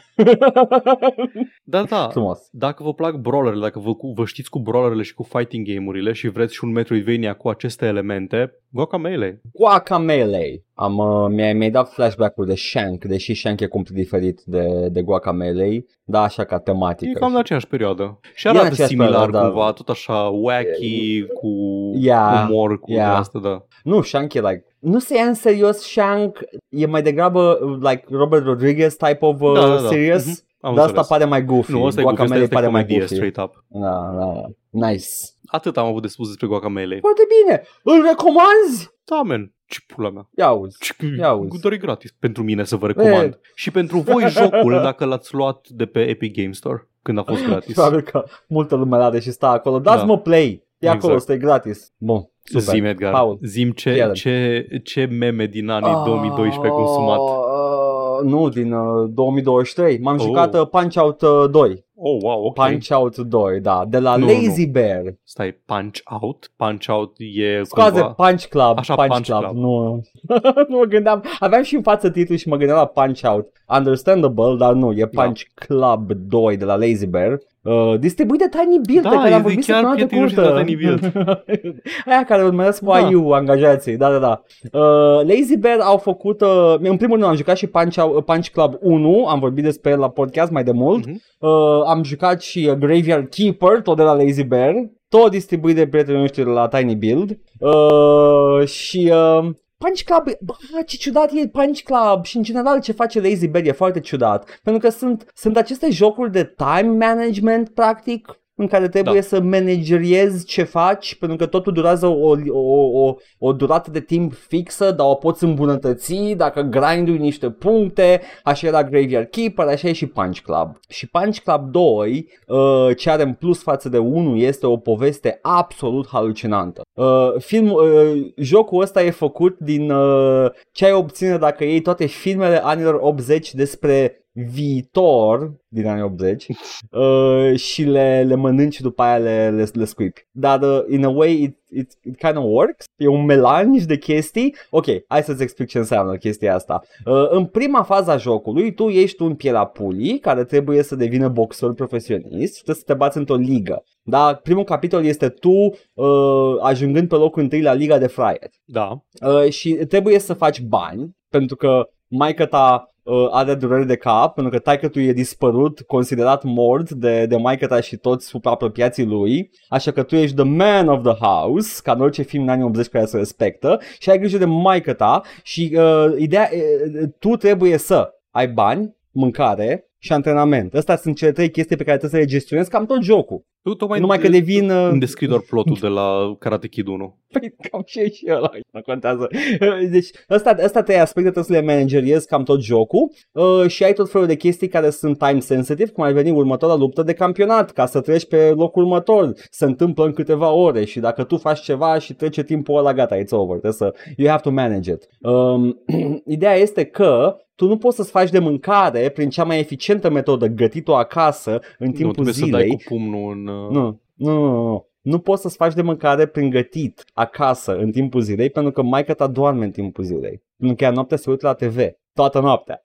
[SPEAKER 2] Da, da,
[SPEAKER 1] Frumos.
[SPEAKER 2] dacă vă plac brawlerele, dacă vă, vă știți cu brawlerele și cu fighting game-urile și vreți și un Metroidvania cu aceste elemente, Guacamelee.
[SPEAKER 1] Guacamele. Am, uh, mi-ai, mi-ai dat flashback-ul de Shank, deși Shank e complet diferit de, de Guacamele, da, așa ca
[SPEAKER 2] E
[SPEAKER 1] tematică.
[SPEAKER 2] cam în aceeași perioadă. Și
[SPEAKER 1] E în
[SPEAKER 2] arată
[SPEAKER 1] aceeași
[SPEAKER 2] similar
[SPEAKER 1] perioadă, da.
[SPEAKER 2] cumva, tot așa wacky, cu
[SPEAKER 1] Yeah,
[SPEAKER 2] umor, cu
[SPEAKER 1] yeah.
[SPEAKER 2] asta, da.
[SPEAKER 1] Nu, Shank e like... Nu se ia în serios Shank, e mai degrabă uh, like Robert Rodriguez type of uh,
[SPEAKER 2] Da, da, da.
[SPEAKER 1] serious.
[SPEAKER 2] Mhm. Am
[SPEAKER 1] Dar asta
[SPEAKER 2] înțeles.
[SPEAKER 1] pare mai goofy.
[SPEAKER 2] Nu, asta e goofy, asta
[SPEAKER 1] Guacamele
[SPEAKER 2] este
[SPEAKER 1] pare mai
[SPEAKER 2] comedie,
[SPEAKER 1] goofy.
[SPEAKER 2] straight up.
[SPEAKER 1] Da, da. Nice.
[SPEAKER 2] Atât am avut de spus despre Guacamelee.
[SPEAKER 1] Foarte bine. Îl recomanzi?
[SPEAKER 2] Da, man, ce pula mea.
[SPEAKER 1] Ia auzi.
[SPEAKER 2] Ce-
[SPEAKER 1] Ia auzi.
[SPEAKER 2] Doar e gratis pentru mine să vă recomand. Și pentru voi jocul, dacă l-ați luat de pe Epic Game Store, când a fost gratis.
[SPEAKER 1] Probabil că multă lume are și stă acolo. Dați-mă
[SPEAKER 2] Da.
[SPEAKER 1] play. E acolo,
[SPEAKER 2] Exact.
[SPEAKER 1] stă gratis. Bun. Super.
[SPEAKER 2] Zim, Edgar,
[SPEAKER 1] Paul.
[SPEAKER 2] zim ce,
[SPEAKER 1] Fie-le.
[SPEAKER 2] ce, ce meme din anii 2012 ai consumat.
[SPEAKER 1] Uh, nu, din uh, 2023. M-am
[SPEAKER 2] Oh.
[SPEAKER 1] jucat uh, Punch-Out uh, 2.
[SPEAKER 2] Oh, wow, ok.
[SPEAKER 1] Punch-Out 2, da. De la
[SPEAKER 2] Nu,
[SPEAKER 1] Lazy Bear.
[SPEAKER 2] Stai, Punch Out? Punch Out e
[SPEAKER 1] Scoze,
[SPEAKER 2] cumva...
[SPEAKER 1] Punch Club.
[SPEAKER 2] Așa,
[SPEAKER 1] Punch,
[SPEAKER 2] Punch
[SPEAKER 1] Club.
[SPEAKER 2] Club.
[SPEAKER 1] Nu. nu mă gândeam. Aveam și în față titlul și mă gândeam la Punch Out. Understandable, dar nu. E
[SPEAKER 2] Da.
[SPEAKER 1] Punch Club 2 de la Lazy Bear. Uh, distribuit de Tiny Build,
[SPEAKER 2] Da,
[SPEAKER 1] pe care
[SPEAKER 2] e
[SPEAKER 1] am
[SPEAKER 2] de
[SPEAKER 1] vorbit
[SPEAKER 2] chiar
[SPEAKER 1] săptămâna
[SPEAKER 2] prietenul și de
[SPEAKER 1] trecută.
[SPEAKER 2] la Tiny Build.
[SPEAKER 1] Aia care urmăresc cu
[SPEAKER 2] Da.
[SPEAKER 1] IU, angajații, da, da, da. Uh, Lazy Bear au făcut, uh, în primul rând am jucat și Punch, Out- Punch Club 1, am vorbit despre el la podcast mai de mult.
[SPEAKER 2] Mhm.
[SPEAKER 1] Uh, am jucat și uh, Graveyard Keeper, tot de la Lazy Bear, tot distribuit de prietenii noștri de la Tiny Build. Uh, și uh, Punch Club, bă, ce ciudat e Punch Club și în general ce face Lazy Bear e foarte ciudat. Pentru că sunt, sunt aceste jocuri de time management, practic, în care trebuie
[SPEAKER 2] Da.
[SPEAKER 1] să manageriezi ce faci, pentru că totul durează o, o, o, o durată de timp fixă, dar o poți îmbunătăți dacă grindui niște puncte, așa era Graveyard Keeper, așa e și Punch Club. Și Punch Club 2, uh, ce are în plus față de 1, este o poveste absolut halucinantă. Uh, film, uh, jocul ăsta e făcut din uh, ce ai obține dacă iei toate filmele anilor 80 despre viitor din anii 80 uh, și le, le mănânci după aia le, le, le scuipi. Dar uh, in a way it, it, it kind of works. E un melanj de chestii. Ok, hai să-ți explic ce înseamnă chestia asta. Uh, în prima fază a jocului, tu ești un pielapuli care trebuie să devină boxer profesionist și trebuie să te bați într-o ligă. Da, primul capitol este tu uh, ajungând pe locul întâi la Liga de Fraieri.
[SPEAKER 2] Da.
[SPEAKER 1] Uh, și trebuie să faci bani, pentru că maica ta uh, are durere de cap, pentru că taică tu e dispărut, considerat mort de, de maica ta și toți supraapropiații lui, așa că tu ești the man of the house, ca în orice film în anii 80 care se respectă, și ai grijă de maica ta și uh, ideea, uh, tu trebuie să ai bani, mâncare și antrenament. Astea sunt cele trei chestii pe care trebuie să le gestionezi cam tot jocul.
[SPEAKER 2] Tu tocmai
[SPEAKER 1] Numai că devin... Uh,
[SPEAKER 2] Îmi descrii doar plotul de la Karate Kid 1.
[SPEAKER 1] Păi cam și e și ăla, nu contează. Deci ăsta, ăsta trei aspecte trebuie să le manageriezi cam tot jocul uh, și ai tot felul de chestii care sunt time sensitive, cum ar veni următoarea luptă de campionat, ca să treci pe locul următor, se întâmplă în câteva ore și dacă tu faci ceva și trece timpul ăla, gata, it's over, trebuie să, you have to manage it. Um, ideea este că tu nu poți să-ți faci de mâncare prin cea mai eficientă metodă, gătit-o acasă în
[SPEAKER 2] Nu,
[SPEAKER 1] timpul
[SPEAKER 2] trebuie să
[SPEAKER 1] zilei.
[SPEAKER 2] dai cu pumnul în... uh,
[SPEAKER 1] Nu, nu, nu, nu. Nu poți să-ți faci de mâncare prin gătit acasă în timpul zilei pentru că maica ta doarme în timpul zilei. Pentru că ea noaptea se uită la TV. Toată noaptea.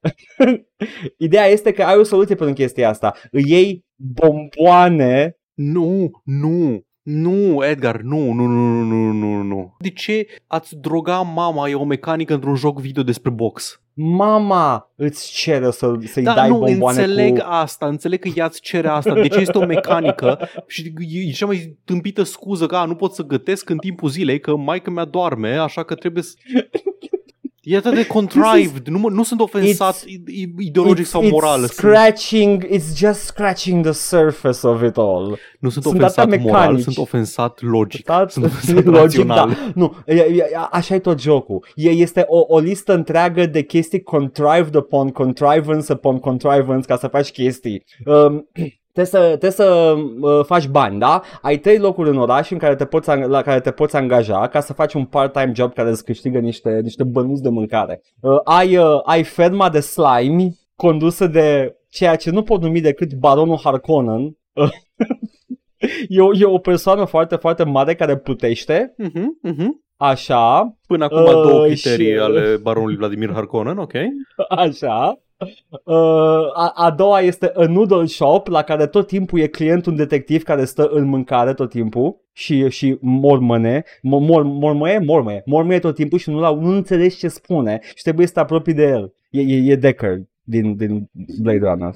[SPEAKER 1] Ideea este că ai o soluție pentru chestia asta. Îi iei bomboane
[SPEAKER 2] Nu, nu, nu, Edgar, nu, nu, nu, nu, nu, nu. De ce ați droga mama e o mecanică într-un joc video despre box?
[SPEAKER 1] Mama îți cere să, să-i
[SPEAKER 2] Da,
[SPEAKER 1] dai
[SPEAKER 2] nu,
[SPEAKER 1] bomboane
[SPEAKER 2] înțeleg
[SPEAKER 1] cu...
[SPEAKER 2] asta, înțeleg că ea îți cere asta. De ce este o mecanică și e cea mai tâmpită scuză că a, nu pot să gătesc în timpul zilei, că maica mea doarme, așa că trebuie să... E atât de contrived, nu, mă, nu sunt ofensat i- ideologic
[SPEAKER 1] It's-
[SPEAKER 2] sau
[SPEAKER 1] it's
[SPEAKER 2] moral. Sunt,
[SPEAKER 1] scratching, it's just scratching the surface of it all.
[SPEAKER 2] nu sunt,
[SPEAKER 1] sunt
[SPEAKER 2] ofensat
[SPEAKER 1] atâtea
[SPEAKER 2] moral,
[SPEAKER 1] mecanici.
[SPEAKER 2] sunt ofensat logic.
[SPEAKER 1] Da?
[SPEAKER 2] Sunt ofensat
[SPEAKER 1] Logic,
[SPEAKER 2] rațional.
[SPEAKER 1] da. Nu, e, e, așa e tot jocul. E, este o, o listă întreagă de chestii contrived upon contrivance upon contrivance ca să faci chestii. Um, Trebuie să, trebuie să uh, faci bani, da? Ai trei locuri în oraș în care te poți, ang- la care te poți angaja ca să faci un part-time job care îți câștigă niște, niște bănuți de mâncare. Uh, ai, uh, ai ferma de slime condusă de ceea ce nu pot numi decât baronul Harkonnen. e, o, e o persoană foarte, foarte mare care plutește
[SPEAKER 2] Mhm, mhm.
[SPEAKER 1] Așa,
[SPEAKER 2] Până acum
[SPEAKER 1] Uh,
[SPEAKER 2] două criterii
[SPEAKER 1] și-
[SPEAKER 2] ale baronului Vladimir Harkonnen, ok?
[SPEAKER 1] așa. Uh, a, a doua este a noodle shop la care tot timpul e client un detectiv care stă în mâncare tot timpul și, și mormăne, mor, mor, mormăie, mormăie, mormăie tot timpul și nu, la, nu înțelegi ce spune și trebuie să te apropii de el. E, e, e Deckard din, din Blade Runner.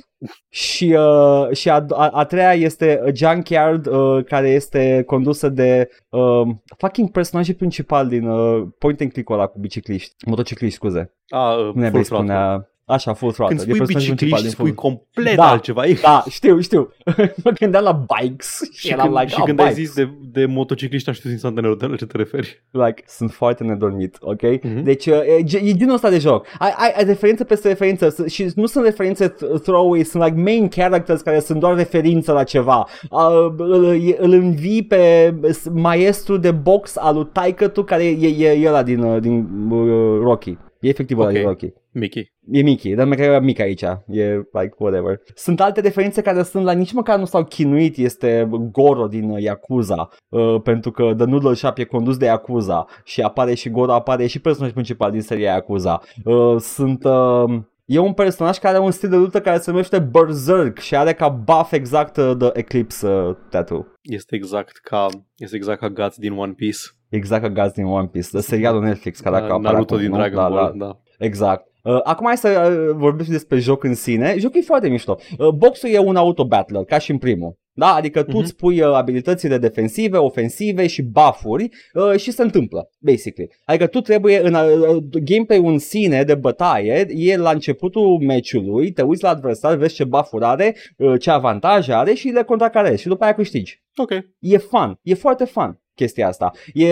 [SPEAKER 1] Și, uh, și a, a, a treia este a Junkyard uh, care este condusă de uh, fucking personajul principal din uh, point and click ăla cu bicicliști, motocicliști, scuze.
[SPEAKER 2] A, uh,
[SPEAKER 1] Nu
[SPEAKER 2] full
[SPEAKER 1] ne
[SPEAKER 2] throttle.
[SPEAKER 1] spunea Așa, full throttle.
[SPEAKER 2] Când
[SPEAKER 1] E
[SPEAKER 2] spui
[SPEAKER 1] personajul principal
[SPEAKER 2] bicicliști,
[SPEAKER 1] din
[SPEAKER 2] spui
[SPEAKER 1] full...
[SPEAKER 2] complet
[SPEAKER 1] Da.
[SPEAKER 2] altceva. E-
[SPEAKER 1] Da, știu, știu. mă gândeam la bikes și,
[SPEAKER 2] Și
[SPEAKER 1] eram
[SPEAKER 2] când,
[SPEAKER 1] like,
[SPEAKER 2] și
[SPEAKER 1] oh,
[SPEAKER 2] când ai
[SPEAKER 1] bikes.
[SPEAKER 2] zis de, de motocicliști, am știut instantaneu de la ce te referi.
[SPEAKER 1] Like, sunt foarte nedormit, ok?
[SPEAKER 2] Mhm.
[SPEAKER 1] Deci, uh, e, e genul ăsta de joc. Ai, ai, ai referință peste referință s- și nu sunt referințe th- throwaway, sunt like main characters care sunt doar referință la ceva. Uh, îl, e- îl învii pe s- maestru de box al lui taică care e, e, e ăla din, uh, din uh, Rocky. E efectiv ăla
[SPEAKER 2] Ok.
[SPEAKER 1] din Rocky.
[SPEAKER 2] Mickey.
[SPEAKER 1] E Mickey, dar măcar era mic aici, e like whatever. Sunt alte referințe care sunt la nici măcar nu s-au chinuit, este Goro din uh, Yakuza, uh, pentru că The Noodle Shop e condus de Yakuza și apare și Goro, apare și personajul principal din seria Yakuza. Uh, sunt... Uh, E un personaj care are un stil de luptă care se numește Berserk și are ca buff exact uh, The Eclipse uh, tattoo.
[SPEAKER 2] Este exact ca, este exact ca Guts din One Piece.
[SPEAKER 1] Exact ca Guts din One Piece, the serialul Netflix care
[SPEAKER 2] Da,
[SPEAKER 1] a
[SPEAKER 2] Naruto din Dragon
[SPEAKER 1] da,
[SPEAKER 2] Ball,
[SPEAKER 1] Da,
[SPEAKER 2] da.
[SPEAKER 1] Exact. Uh, acum hai să uh, vorbim despre joc în sine. Jocul e foarte mișto. Uh, boxul e un auto-battler, ca și în primul. Da? Adică tu
[SPEAKER 2] Mhm.
[SPEAKER 1] îți pui uh, abilitățile defensive, ofensive și buff-uri uh, și se întâmplă, basically. Adică tu trebuie, în uh, gameplay-ul în sine de bătaie, e la începutul meciului, te uiți la adversar, vezi ce buff-uri are, uh, ce avantaje are și le contracarezi și după aia câștigi.
[SPEAKER 2] Ok.
[SPEAKER 1] E fun, e foarte fun chestia asta. E,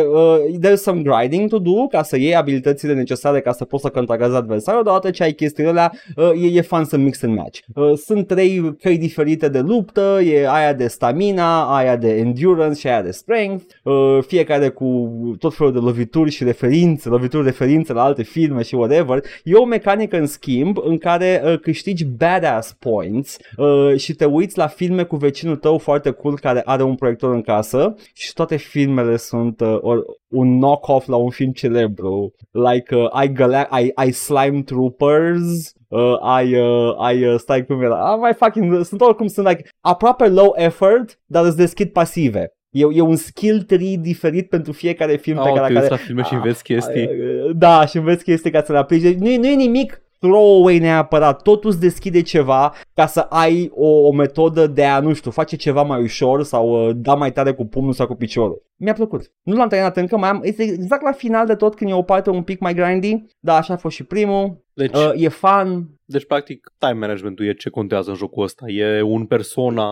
[SPEAKER 1] uh, there's some grinding to do ca să iei abilitățile necesare ca să poți să contracarezi adversarul, deodată ce ai chestiile alea, uh, e, e fun să mix and match. Uh, sunt trei căi diferite de luptă, e aia de stamina, aia de endurance și aia de strength, uh, fiecare cu tot felul de lovituri și referințe, lovituri referințe la alte filme și whatever. E o mecanică în schimb în care uh, câștigi badass points uh, și te uiți la filme cu vecinul tău foarte cool care are un proiector în casă și toate filmele sunt uh, or, un knock-off la un film celebru. Like, uh, ai, Gala- ai, ai Slime Troopers, uh, ai, uh, ai uh, stai cum era, ah, mai fucking, sunt oricum, sunt like aproape low effort, dar îți deschid pasive. E, e un skill tree diferit pentru fiecare film pe
[SPEAKER 2] Ah,
[SPEAKER 1] care,
[SPEAKER 2] te
[SPEAKER 1] care
[SPEAKER 2] uiți la filme și înveți chestii.
[SPEAKER 1] da, și înveți chestii ca să le aplici. Deci nu, e- nu e nimic throwaway neapărat, totul îți deschide ceva ca să ai o, o metodă de a, nu știu, face ceva mai ușor sau uh, da mai tare cu pumnul sau cu piciorul. Mi-a plăcut. Nu l-am terminat încă, mai am, este exact la final de tot când e o parte un pic mai grindy, dar așa a fost și primul.
[SPEAKER 2] Deci,
[SPEAKER 1] Uh, e fun,
[SPEAKER 2] deci, practic, time management-ul e ce contează în jocul ăsta. E un persona...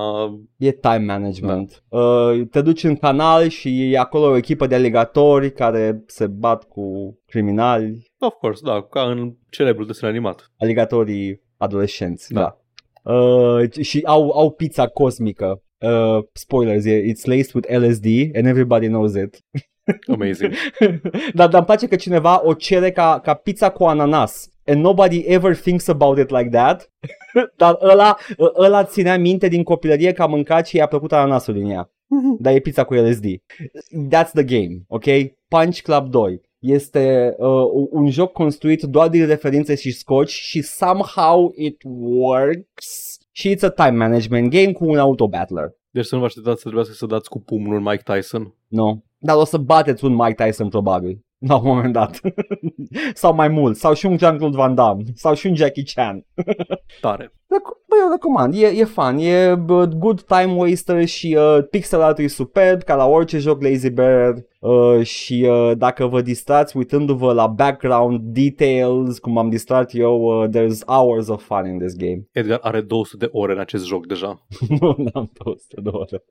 [SPEAKER 1] E time management. Uh, te duci în canal și e acolo o echipă de aligatori care se bat cu criminali,
[SPEAKER 2] Of course, da, ca în celebrul desen animat.
[SPEAKER 1] aligatorii adolescenți. Da.
[SPEAKER 2] Da.
[SPEAKER 1] Uh, și au, au pizza cosmică. Uh, spoilers, e- it's laced with LSD and everybody knows it.
[SPEAKER 2] Amazing.
[SPEAKER 1] dar, dar îmi place că cineva o cere ca, ca pizza cu ananas. And nobody ever thinks about it like that. dar ăla, ăla ținea minte din copilărie că a mâncat și i-a plăcut ananasul din ea. Dar e pizza cu LSD. That's the game, ok? Punch Club 2 este uh, un joc construit doar din referințe și scoci și somehow it works. Și it's a time management game cu un auto-battler.
[SPEAKER 2] Deci să nu vă așteptați să trebuiască să dați cu pumnul în Mike Tyson.
[SPEAKER 1] Nu. Dar o să bateți un Mike Tyson probabil. La un moment dat. sau mai mult. Sau și un Jean-Claude Van Damme. Sau și un Jackie Chan.
[SPEAKER 2] Tare.
[SPEAKER 1] Rec- Băi, eu recomand, e, e fun, e bă, good time waster și uh, pixel art e superb ca la orice joc Lazy Bear uh, și uh, dacă vă distrați uitându-vă la background details cum am distrat eu, uh, there's hours of fun in this game.
[SPEAKER 2] Edgar are 200 de ore în acest joc deja.
[SPEAKER 1] nu n-am 200 de ore.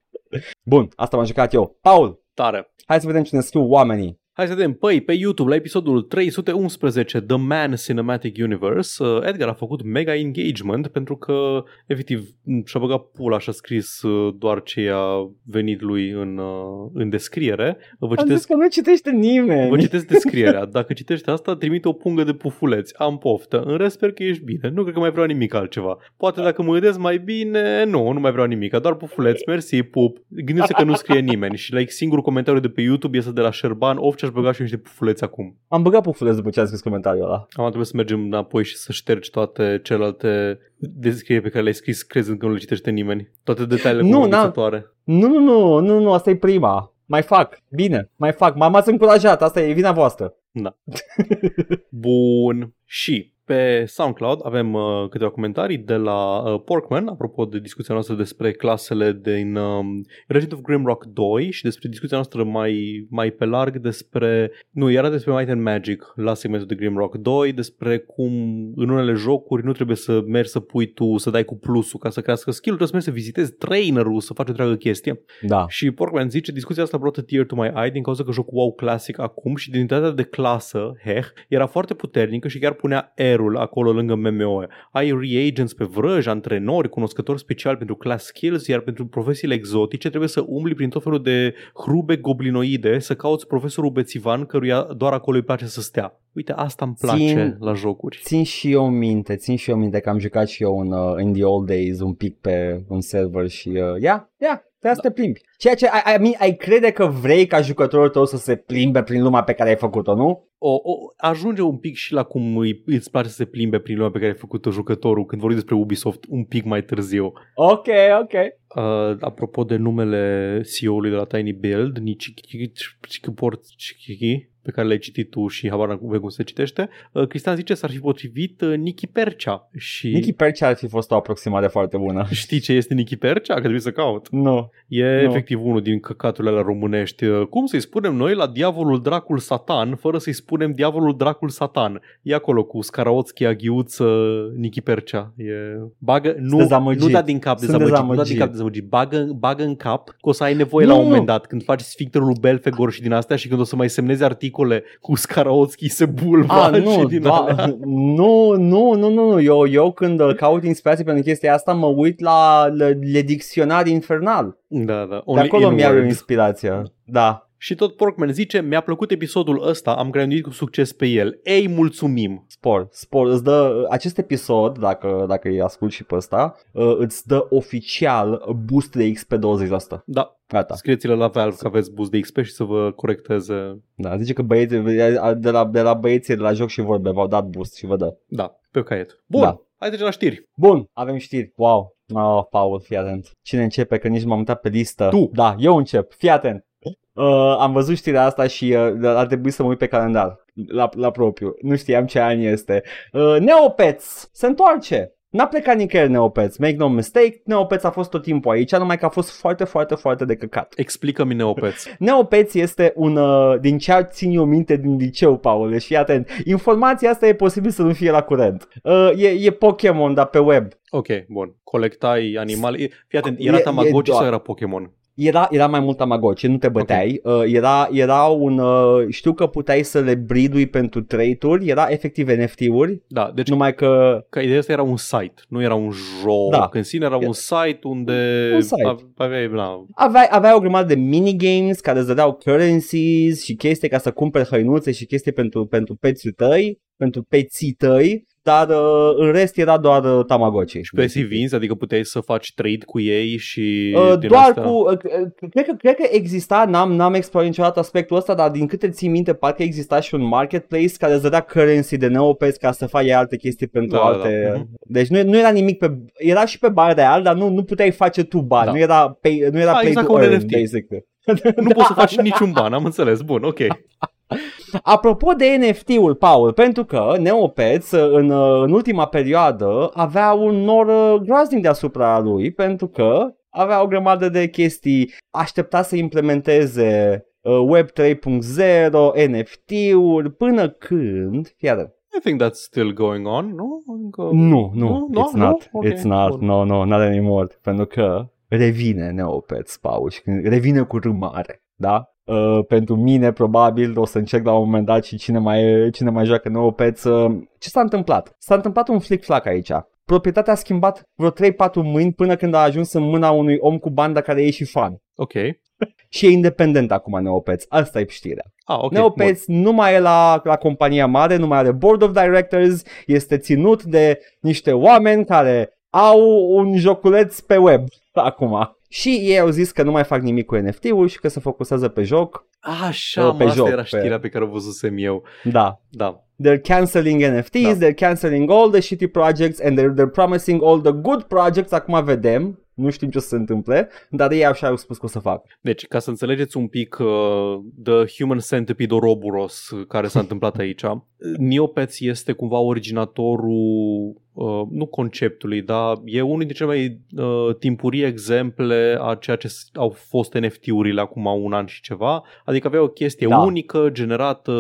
[SPEAKER 1] Bun, asta m-am jucat eu. Paul,
[SPEAKER 2] Tare.
[SPEAKER 1] hai să vedem ce ne scriu oamenii.
[SPEAKER 2] Hai să vedem. Păi, pe YouTube, la episodul 311, The Man Cinematic Universe, uh, Edgar a făcut mega engagement pentru că, efectiv, și-a băgat pula și a scris uh, doar ce a venit lui în, uh, în descriere. Vă
[SPEAKER 1] Am zis
[SPEAKER 2] citesc,
[SPEAKER 1] că nu citește nimeni.
[SPEAKER 2] vă citesc descrierea. Dacă citești asta, trimite o pungă de pufuleți. Am poftă. În rest, sper că ești bine. Nu cred că mai vreau nimic altceva. Poate dacă mă gândesc mai bine, nu, nu mai vreau nimic. Doar pufuleți. Mersi, pup. Gândește că nu scrie nimeni. Și like, singurul comentariu de pe YouTube este de la Șerban Ovcea și-aș băga și eu niște pufuleți acum.
[SPEAKER 1] Am băgat pufuleț după ce am scris comentariul ăla.
[SPEAKER 2] Am trebuie să mergem înapoi și să ștergi toate celelalte descrieri pe care le-ai scris crezând că nu le citește nimeni. Toate detaliile
[SPEAKER 1] Nu,
[SPEAKER 2] convingătoare.
[SPEAKER 1] Nu, nu, nu, nu, nu, asta e prima. Mai fac. Bine, mai fac. M-ați încurajat, asta e vina voastră.
[SPEAKER 2] Bun. Și pe SoundCloud avem uh, câteva comentarii de la uh, Porkman, apropo de discuția noastră despre clasele din um, Legend of Grimrock 2 și despre discuția noastră mai, mai pe larg despre, nu, era despre Might and Magic la segmentul de Grimrock 2, despre cum în unele jocuri nu trebuie să mergi să pui tu, să dai cu plusul ca să crească skill trebuie să mergi să vizitezi trainerul, să faci o întreagă chestie.
[SPEAKER 1] Da.
[SPEAKER 2] Și Porkman zice, discuția asta brought a tear to my eye din cauza că jocul WoW Classic acum și identitatea de clasă, heh, era foarte puternică și chiar punea aerul acolo lângă MMO. Ai reagents pe vrăj, antrenori, cunoscători speciali pentru class skills, iar pentru profesiile exotice trebuie să umbli prin tot felul de hrube goblinoide, să cauți profesorul bețivan căruia doar acolo îi place să stea. Uite, asta îmi place
[SPEAKER 1] Țin-
[SPEAKER 2] la jocuri.
[SPEAKER 1] Țin și eu minte, țin și eu minte că am jucat și eu în, uh, in the old days un pic pe un server și uh, ia, ia, trebuie să te plimbi. Ceea ce ai, ai, ai crede că vrei ca jucătorul tău să se plimbe prin lumea pe care ai făcut-o, nu?
[SPEAKER 2] O, o, ajunge un pic și la cum îi, îți place să se plimbe prin lumea pe care ai făcut-o jucătorul când vorbim despre Ubisoft un pic mai târziu.
[SPEAKER 1] Ok, ok.
[SPEAKER 2] Uh, apropo de numele CEO-ului de la Tiny Build, Nichikiport pe care l-ai citit tu și habar n-am cum se citește, uh, Cristian zice s-ar fi potrivit uh, Nicky Percea. Și
[SPEAKER 1] Nicky Percea ar fi fost o aproximare foarte bună.
[SPEAKER 2] știi ce este Nicky Percea? Că trebuie să caut.
[SPEAKER 1] Nu.
[SPEAKER 2] E
[SPEAKER 1] Nu.
[SPEAKER 2] efectiv unul din căcaturile alea românești. Uh, Cum să-i spunem noi la diavolul dracul satan fără să-i spunem diavolul dracul satan? E acolo cu Scaraotski, Aghiuță, Nicky Percea. E... Bagă, nu,
[SPEAKER 1] dezamăgit.
[SPEAKER 2] nu da din cap
[SPEAKER 1] Sunt
[SPEAKER 2] dezamăgit, nu da din
[SPEAKER 1] dezamăgit.
[SPEAKER 2] cap dezamăgit. Bagă, bagă în cap că o să ai nevoie
[SPEAKER 1] Nu,
[SPEAKER 2] la un
[SPEAKER 1] nu.
[SPEAKER 2] moment dat când faci sfincterul lui Belfegor și din astea și când o să mai semnezi articole cu Scaraotski se bulva
[SPEAKER 1] Ah, nu,
[SPEAKER 2] și din
[SPEAKER 1] da,
[SPEAKER 2] alea.
[SPEAKER 1] nu, nu, nu, nu, nu. Eu, eu când uh, caut inspirație pentru chestia asta mă uit la le, le dicționar infernal.
[SPEAKER 2] Da, da.
[SPEAKER 1] De
[SPEAKER 2] Only
[SPEAKER 1] acolo mi-au
[SPEAKER 2] inward.
[SPEAKER 1] inspirația. Da.
[SPEAKER 2] Și tot Porkman zice, mi-a plăcut episodul ăsta, am granduit cu succes pe el. Ei, mulțumim!
[SPEAKER 1] Spor, spor, îți dă, acest episod, dacă, dacă îi ascult și pe ăsta, uh, îți dă oficial boost de XP 20%.
[SPEAKER 2] Da,
[SPEAKER 1] Gata.
[SPEAKER 2] scrieți-le la Valve că aveți boost de XP și să vă corecteze.
[SPEAKER 1] Da, zice că băieții, de la, de la băieții de la joc și vorbe v-au dat boost și vă dă.
[SPEAKER 2] Da, pe caiet. Bun,
[SPEAKER 1] Da.
[SPEAKER 2] hai trecem la știri.
[SPEAKER 1] Bun, avem știri. Wow. Oh, Paul, fii atent. Cine începe? Că nici nu m-am uitat pe listă.
[SPEAKER 2] Tu.
[SPEAKER 1] Da, eu încep. Fii atent. Uh, am văzut știrea asta și uh, ar trebui să mă uit pe calendar la, la propriu. Nu știam ce an este. Uh, Neopets se întoarce. N-a plecat nicăieri Neopets. Make no mistake, Neopets a fost tot timpul aici, numai că a fost foarte, foarte, foarte de căcat.
[SPEAKER 2] Explică-mi Neopets.
[SPEAKER 1] Neopets este un, uh, din ce țin eu minte din liceu, Paul, deci fii atent. Informația asta e posibil să nu fie la curent. Uh, e, e Pokémon, dar pe web.
[SPEAKER 2] ok, bun. Colectai animale. E- Fii atent, era
[SPEAKER 1] E- e
[SPEAKER 2] Tamagotchi
[SPEAKER 1] doar-
[SPEAKER 2] sau era Pokémon?
[SPEAKER 1] Era, era mai mult Tamagotchi, nu te băteai. Uh, era, era un... Uh, știu că puteai să le breedui pentru trade-uri, era efectiv NFT-uri,
[SPEAKER 2] Da, deci
[SPEAKER 1] numai că...
[SPEAKER 2] că ideea asta era un site, nu era un joc.
[SPEAKER 1] Da.
[SPEAKER 2] În sine era un site unde
[SPEAKER 1] Un site.
[SPEAKER 2] aveai, na,
[SPEAKER 1] Aveai, aveai o grămadă de minigames care îți dădeau currencies și chestii ca să cumperi hăinuțe și chestii pentru, pentru peții tăi, pentru peții tăi, dar uh, în rest era doar uh, Tamagotchi.
[SPEAKER 2] și pe vinzi, adică puteai să faci trade cu ei și
[SPEAKER 1] Uh,
[SPEAKER 2] din
[SPEAKER 1] doar
[SPEAKER 2] astea.
[SPEAKER 1] cu, uh, uh, cred, că, cred că exista, n-am, n-am explorat niciodată aspectul ăsta, dar din câte țin minte, parcă exista și un marketplace care îți dădea currency de neopets ca să faci alte chestii pentru
[SPEAKER 2] Da,
[SPEAKER 1] alte...
[SPEAKER 2] da, da. Mhm.
[SPEAKER 1] Deci nu, nu era nimic pe... Era și pe bani real, dar nu, nu puteai face tu bani,
[SPEAKER 2] Da.
[SPEAKER 1] nu era, pay, nu era
[SPEAKER 2] Da,
[SPEAKER 1] play
[SPEAKER 2] exact
[SPEAKER 1] to
[SPEAKER 2] ca un
[SPEAKER 1] earn,
[SPEAKER 2] NFT.
[SPEAKER 1] basically.
[SPEAKER 2] Nu poți să faci niciun ban, am înțeles. Bun, ok.
[SPEAKER 1] Apropo de NFT-ul, Paul, pentru că Neopets în, uh, în ultima perioadă avea un nor uh, groaznic deasupra lui, pentru că avea o grămadă de chestii, aștepta să implementeze uh, Web 3.0, NFT-uri, până când, iar
[SPEAKER 2] I think that's still going on, nu? Încă...
[SPEAKER 1] nu, nu,
[SPEAKER 2] Nu?
[SPEAKER 1] it's
[SPEAKER 2] Nu?
[SPEAKER 1] not,
[SPEAKER 2] Ok,
[SPEAKER 1] it's not,
[SPEAKER 2] bun.
[SPEAKER 1] no, no, not anymore, pentru că revine Neopets, Paul, și când revine cu râmare, da? Uh, pentru mine probabil o să încerc la un moment dat și cine mai, cine mai joacă Neopets. Uh, ce s-a întâmplat? S-a întâmplat un flic-flac aici. Proprietatea a schimbat vreo 3-4 mâini până când a ajuns în mâna unui om cu banda care e și fan.
[SPEAKER 2] Ok.
[SPEAKER 1] Și e independent acum Neopets. Asta e știrea.
[SPEAKER 2] Ah, ok.
[SPEAKER 1] Neopets nu mai e la, la compania mare, nu mai are board of directors, este ținut de niște oameni care au un joculeț pe web acum. Și ei au zis că nu mai fac nimic cu NFT-ul și că se focusează pe joc.
[SPEAKER 2] Așa,
[SPEAKER 1] Uh,
[SPEAKER 2] mă,
[SPEAKER 1] pe
[SPEAKER 2] asta
[SPEAKER 1] joc,
[SPEAKER 2] era
[SPEAKER 1] pe-
[SPEAKER 2] știrea pe care o văzusem eu.
[SPEAKER 1] Da.
[SPEAKER 2] Da.
[SPEAKER 1] They're canceling NFTs,
[SPEAKER 2] Da.
[SPEAKER 1] they're canceling all the shitty projects and they're, they're promising all the good projects. Acum vedem, nu știm ce o să se întâmple, dar ei așa au spus că o să fac.
[SPEAKER 2] Deci, ca să înțelegeți un pic uh, The Human Centipede Ouroboros uh, care s-a întâmplat aici, uh, Neopets este cumva originatorul, uh, nu conceptului, dar e unul dintre cele mai uh, timpurii exemple a ceea ce s- au fost NFT-urile acum un an și ceva. Adică avea o chestie
[SPEAKER 1] Da.
[SPEAKER 2] unică generată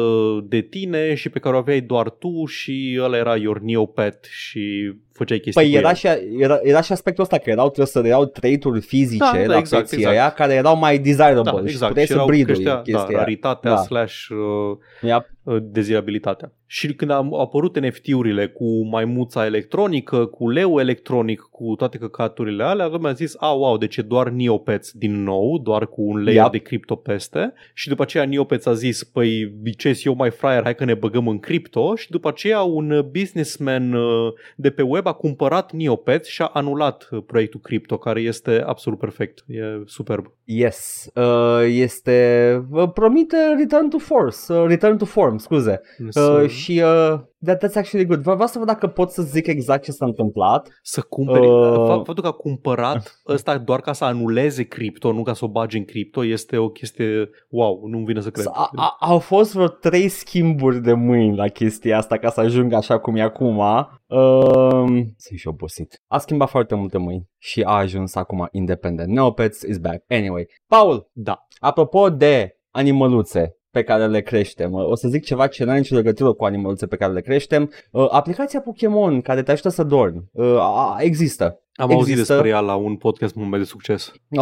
[SPEAKER 2] de tine și pe care o aveai doar tu și ăla era your Neopet și făceai chestii
[SPEAKER 1] Păi
[SPEAKER 2] cu
[SPEAKER 1] era
[SPEAKER 2] el.
[SPEAKER 1] și, era, era și aspectul ăsta că erau, trebuie să erau trait-uri fizice
[SPEAKER 2] Da, da,
[SPEAKER 1] la
[SPEAKER 2] exact,
[SPEAKER 1] peții
[SPEAKER 2] exact.
[SPEAKER 1] ăia care erau mai desirable
[SPEAKER 2] da,
[SPEAKER 1] și
[SPEAKER 2] exact.
[SPEAKER 1] puteai
[SPEAKER 2] Și
[SPEAKER 1] să
[SPEAKER 2] erau
[SPEAKER 1] breed
[SPEAKER 2] creștea, da,
[SPEAKER 1] chestia.
[SPEAKER 2] raritatea
[SPEAKER 1] Da.
[SPEAKER 2] slash uh,
[SPEAKER 1] Yep.
[SPEAKER 2] uh, dezirabilitatea. Și când au apărut NFT-urile cu maimuța electronică, cu leu electronic, cu toate căcaturile alea, lumea a zis, a, wow, deci e doar Neopets din nou, doar cu un layer
[SPEAKER 1] Yep.
[SPEAKER 2] de cripto peste. Și după aceea Neopets a zis, păi, ce eu mai fraier, hai că ne băgăm în cripto. Și după aceea un uh, businessman uh, de pe web a cumpărat Neopets și a anulat uh, proiectul cripto, care este absolut perfect. E superb.
[SPEAKER 1] Yes, uh, este uh, promite return to force, uh, return to form, scuze. Uh, și uh, that, that's actually good. Vreau să văd dacă pot să zic exact ce s-a întâmplat.
[SPEAKER 2] Să cumperi,
[SPEAKER 1] Uh.
[SPEAKER 2] uh... faptul că a cumpărat ăsta doar ca să anuleze cripto, nu ca să o bagi în cripto, este o chestie, wow, nu-mi vine să cred.
[SPEAKER 1] A, a, au fost vreo trei schimburi de mâini la chestia asta ca să ajungă așa cum e acum. Uh, sunt și obosit. A schimbat foarte multe mâini și a ajuns acum independent. Neopets is back. Anyway, Paul,
[SPEAKER 2] Da.
[SPEAKER 1] apropo de animăluțe pe care le creștem. O să zic ceva ce n-are nicio legătură cu animăluțe pe care le creștem. Uh, aplicația Pokémon care te ajută să dormi uh, a- există.
[SPEAKER 2] Am auzit
[SPEAKER 1] Există.
[SPEAKER 2] despre ea la un podcast mult mai de succes.
[SPEAKER 1] Uh,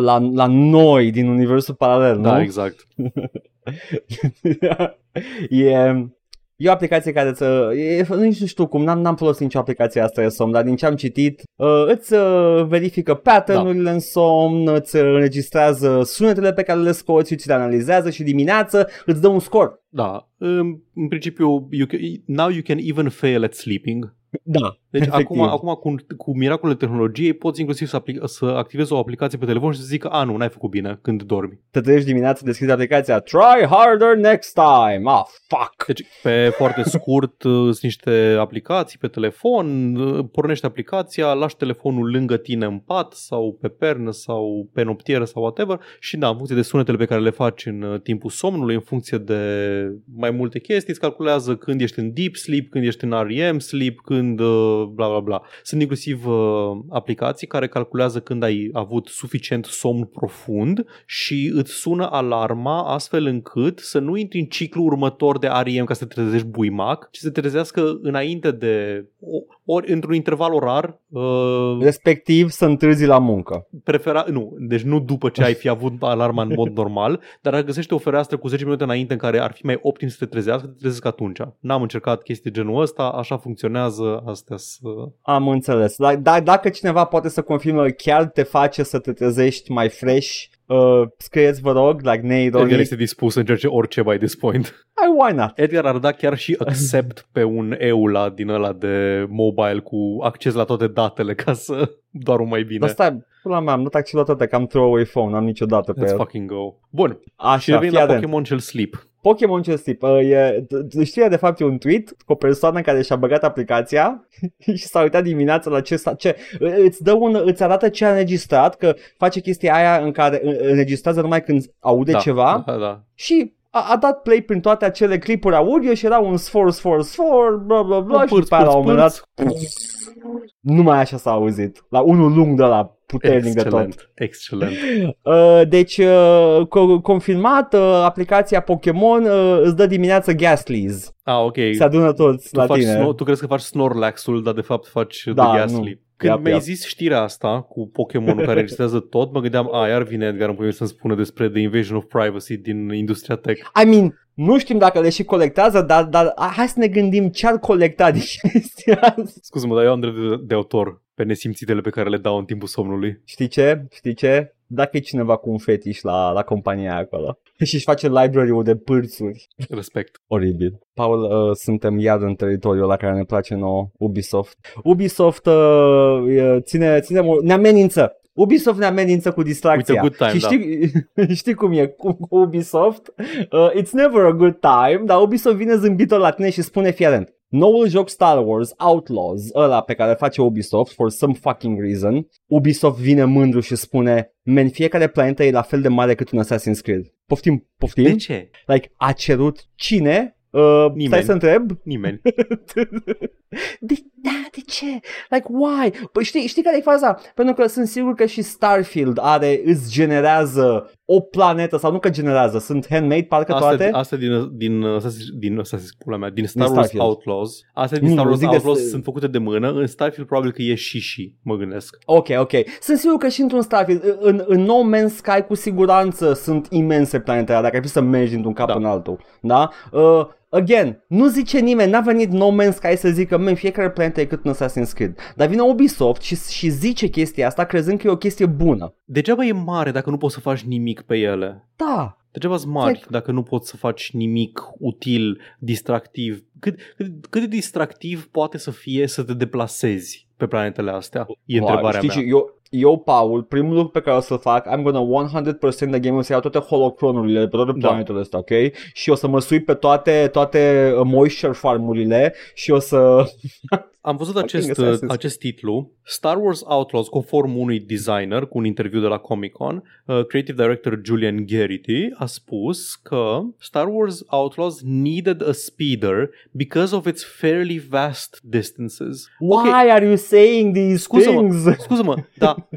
[SPEAKER 1] la, la noi din universul paralel,
[SPEAKER 2] Da,
[SPEAKER 1] nu?
[SPEAKER 2] exact.
[SPEAKER 1] e, e o aplicație care să... E, nu știu cum, n-am, n-am folosit nicio aplicație asta de somn, dar din ce am citit, uh, îți uh, verifică pattern-urile
[SPEAKER 2] Da.
[SPEAKER 1] în somn, îți înregistrează sunetele pe care le scoți, ți le analizează și dimineață îți dă un scor.
[SPEAKER 2] Da. În, în principiu, you can, now you can even fail at sleeping.
[SPEAKER 1] Da,
[SPEAKER 2] Deci
[SPEAKER 1] efectiv.
[SPEAKER 2] acum, acum cu, cu miracolele tehnologiei poți inclusiv să, aplic, să activezi o aplicație pe telefon și să zică, a, nu, n-ai făcut bine când dormi.
[SPEAKER 1] Te trezești dimineața, deschizi aplicația, try harder next time. Ah, fuck.
[SPEAKER 2] Deci, pe foarte scurt, uh, sunt niște aplicații pe telefon, uh, pornești aplicația, lași telefonul lângă tine în pat sau pe pernă sau pe noptieră sau whatever și da, în funcție de sunetele pe care le faci în uh, timpul somnului, în funcție de mai multe chestii, îți calculează când ești în deep sleep, când ești în REM sleep, când uh, bla bla bla. Sunt inclusiv uh, aplicații care calculează când ai avut suficient somn profund și îți sună alarma astfel încât să nu intri în ciclu următor de REM ca să te trezești buimac, ci să te trezească înainte de ori într-un interval orar uh,
[SPEAKER 1] Respectiv să întârzi la muncă.
[SPEAKER 2] prefera, nu, deci nu după ce ai fi avut alarma în mod normal, dar dacă găsește o fereastră cu 10 minute înainte în care ar fi mai optim să te trezească, te trezesc atunci. N-am încercat chestii genul ăsta, așa funcționează, astea să...
[SPEAKER 1] Am înțeles. Dar da, dacă cineva poate să confirmă chiar te face să te trezești mai fresh, uh, scrieți vă rog, like
[SPEAKER 2] Edgar
[SPEAKER 1] Nate
[SPEAKER 2] este dispus să încerce orice by this point.
[SPEAKER 1] Hai, why not?
[SPEAKER 2] Edgar ar da chiar și accept pe un EULA din ăla de mobile cu acces la toate datele ca să doarmă mai bine.
[SPEAKER 1] Dar stai, pula mea, am dat accesul toate că am throwaway phone, n-am niciodată pe
[SPEAKER 2] Let's
[SPEAKER 1] el.
[SPEAKER 2] fucking go. Bun, și
[SPEAKER 1] Așa,
[SPEAKER 2] revin
[SPEAKER 1] fii
[SPEAKER 2] la
[SPEAKER 1] atent.
[SPEAKER 2] Pokémon cel Sleep.
[SPEAKER 1] Pokémon ce tip? Uh, e, t- știa de fapt e un tweet cu o persoană care și-a băgat aplicația și s-a uitat dimineața la ce, sta- ce îți dă un, îți arată ce a înregistrat, că face chestia aia în care uh, înregistrează numai când aude
[SPEAKER 2] da,
[SPEAKER 1] ceva
[SPEAKER 2] Da, da.
[SPEAKER 1] și a, a dat play prin toate acele clipuri audio și era un sfor, sfor, sfor, bla bla bla și
[SPEAKER 2] Pârț,
[SPEAKER 1] după aia la un
[SPEAKER 2] pârț,
[SPEAKER 1] moment dat numai așa s-a auzit, la unul lung de la puternic de tot.
[SPEAKER 2] Excelent, excelent.
[SPEAKER 1] Uh, deci, uh, co- confirmat, uh, aplicația Pokémon uh, îți dă dimineața Ghastlies.
[SPEAKER 2] Ah, ok.
[SPEAKER 1] Se adună toți
[SPEAKER 2] Tu,
[SPEAKER 1] la
[SPEAKER 2] faci
[SPEAKER 1] tine.
[SPEAKER 2] snor, tu crezi că faci Snorlax-ul, dar de fapt faci
[SPEAKER 1] Da,
[SPEAKER 2] The Gas
[SPEAKER 1] nu.
[SPEAKER 2] Sleep. Când
[SPEAKER 1] Yep,
[SPEAKER 2] mi-ai
[SPEAKER 1] yep.
[SPEAKER 2] zis știrea asta cu Pokémon care registrează tot, mă gândeam, a, iar vine Edgar în să-mi spună despre The Invasion of Privacy din industria tech.
[SPEAKER 1] I mean, nu știm dacă le și colectează, dar, dar a- hai să ne gândim ce ar colecta din chestia asta.
[SPEAKER 2] Scuze-mă, dar eu am drept de, de autor pe nesimțitele pe care le dau în timpul somnului.
[SPEAKER 1] Știi ce? Știi ce? Dacă e cineva cu un fetiș la, la compania aia acolo și își face library-ul de pârțuri.
[SPEAKER 2] Respect.
[SPEAKER 1] Oribil. Paul, uh, suntem iar în teritoriul la care ne place nouă, Ubisoft. Ubisoft uh, uh, ține, ține, ne amenință Ubisoft ne amenință cu distracția.
[SPEAKER 2] With a good time,
[SPEAKER 1] și știi, știi cum e cu, cu Ubisoft? Uh, it's never a good time, dar Ubisoft vine zâmbitor la tine și spune fiarent. Noul joc Star Wars, Outlaws, ăla pe care face Ubisoft for some fucking reason, Ubisoft vine mândru și spune, men, fiecare planetă e la fel de mare cât un Assassin's Creed. Poftim, poftim?
[SPEAKER 2] De ce?
[SPEAKER 1] Like, a cerut cine? Uh,
[SPEAKER 2] Nimeni.
[SPEAKER 1] Stai să întreb.
[SPEAKER 2] Nimeni.
[SPEAKER 1] De, da, de ce? Like, why? Păi știi, știi care e faza? Pentru că sunt sigur că și Starfield are, îți generează o planetă, sau nu că generează, sunt handmade parcă toate.
[SPEAKER 2] Asta, asta din, din, Assassin's- din, Assassin's, pula mea, din Star
[SPEAKER 1] Din
[SPEAKER 2] Wars
[SPEAKER 1] Starfield.
[SPEAKER 2] Outlaws. Astea din
[SPEAKER 1] Nu,
[SPEAKER 2] Star
[SPEAKER 1] nu,
[SPEAKER 2] Wars
[SPEAKER 1] zic de-
[SPEAKER 2] Outlaws sunt făcute de mână. În Starfield probabil că e și și, mă gândesc.
[SPEAKER 1] Ok, ok. Sunt sigur că și într-un Starfield, în, în No Man's Sky cu siguranță sunt imense planete alea, dacă ai fi să mergi dintr-un cap
[SPEAKER 2] Da.
[SPEAKER 1] în altul. Da? Uh, again, nu zice nimeni, n-a venit No Man's Sky să zică, men, fiecare planetă e cât un Assassin's Creed. Dar vine Ubisoft și, și zice chestia asta crezând că e o chestie bună.
[SPEAKER 2] Degeaba e mare dacă nu poți să faci nimic pe ele.
[SPEAKER 1] Da,
[SPEAKER 2] Degeaba sunt mari
[SPEAKER 1] Exact.
[SPEAKER 2] dacă nu poți să faci nimic util, distractiv. Cât, cât, cât de distractiv poate să fie să te deplasezi pe planetele astea? E
[SPEAKER 1] Wow,
[SPEAKER 2] întrebarea
[SPEAKER 1] știi
[SPEAKER 2] mea.
[SPEAKER 1] ce, eu, eu, Paul, primul lucru pe care o să-l fac, I'm gonna 100% de game să iau toate holocronurile de pe toate
[SPEAKER 2] Da.
[SPEAKER 1] planetele astea, ok? Și o să mă sui pe toate, toate uh, moisture farmurile și o să...
[SPEAKER 2] Am văzut
[SPEAKER 1] Fucking
[SPEAKER 2] acest,
[SPEAKER 1] Assassin's Creed.
[SPEAKER 2] acest titlu, Star Wars Outlaws, conform unui designer cu un interviu de la Comic-Con, uh, creative director Julian Garrity a spus că Star Wars Outlaws needed a speeder because of its fairly vast distances.
[SPEAKER 1] Why
[SPEAKER 2] Ok,
[SPEAKER 1] are you saying these
[SPEAKER 2] Scuză-mă.
[SPEAKER 1] things?
[SPEAKER 2] scuză-mă, dar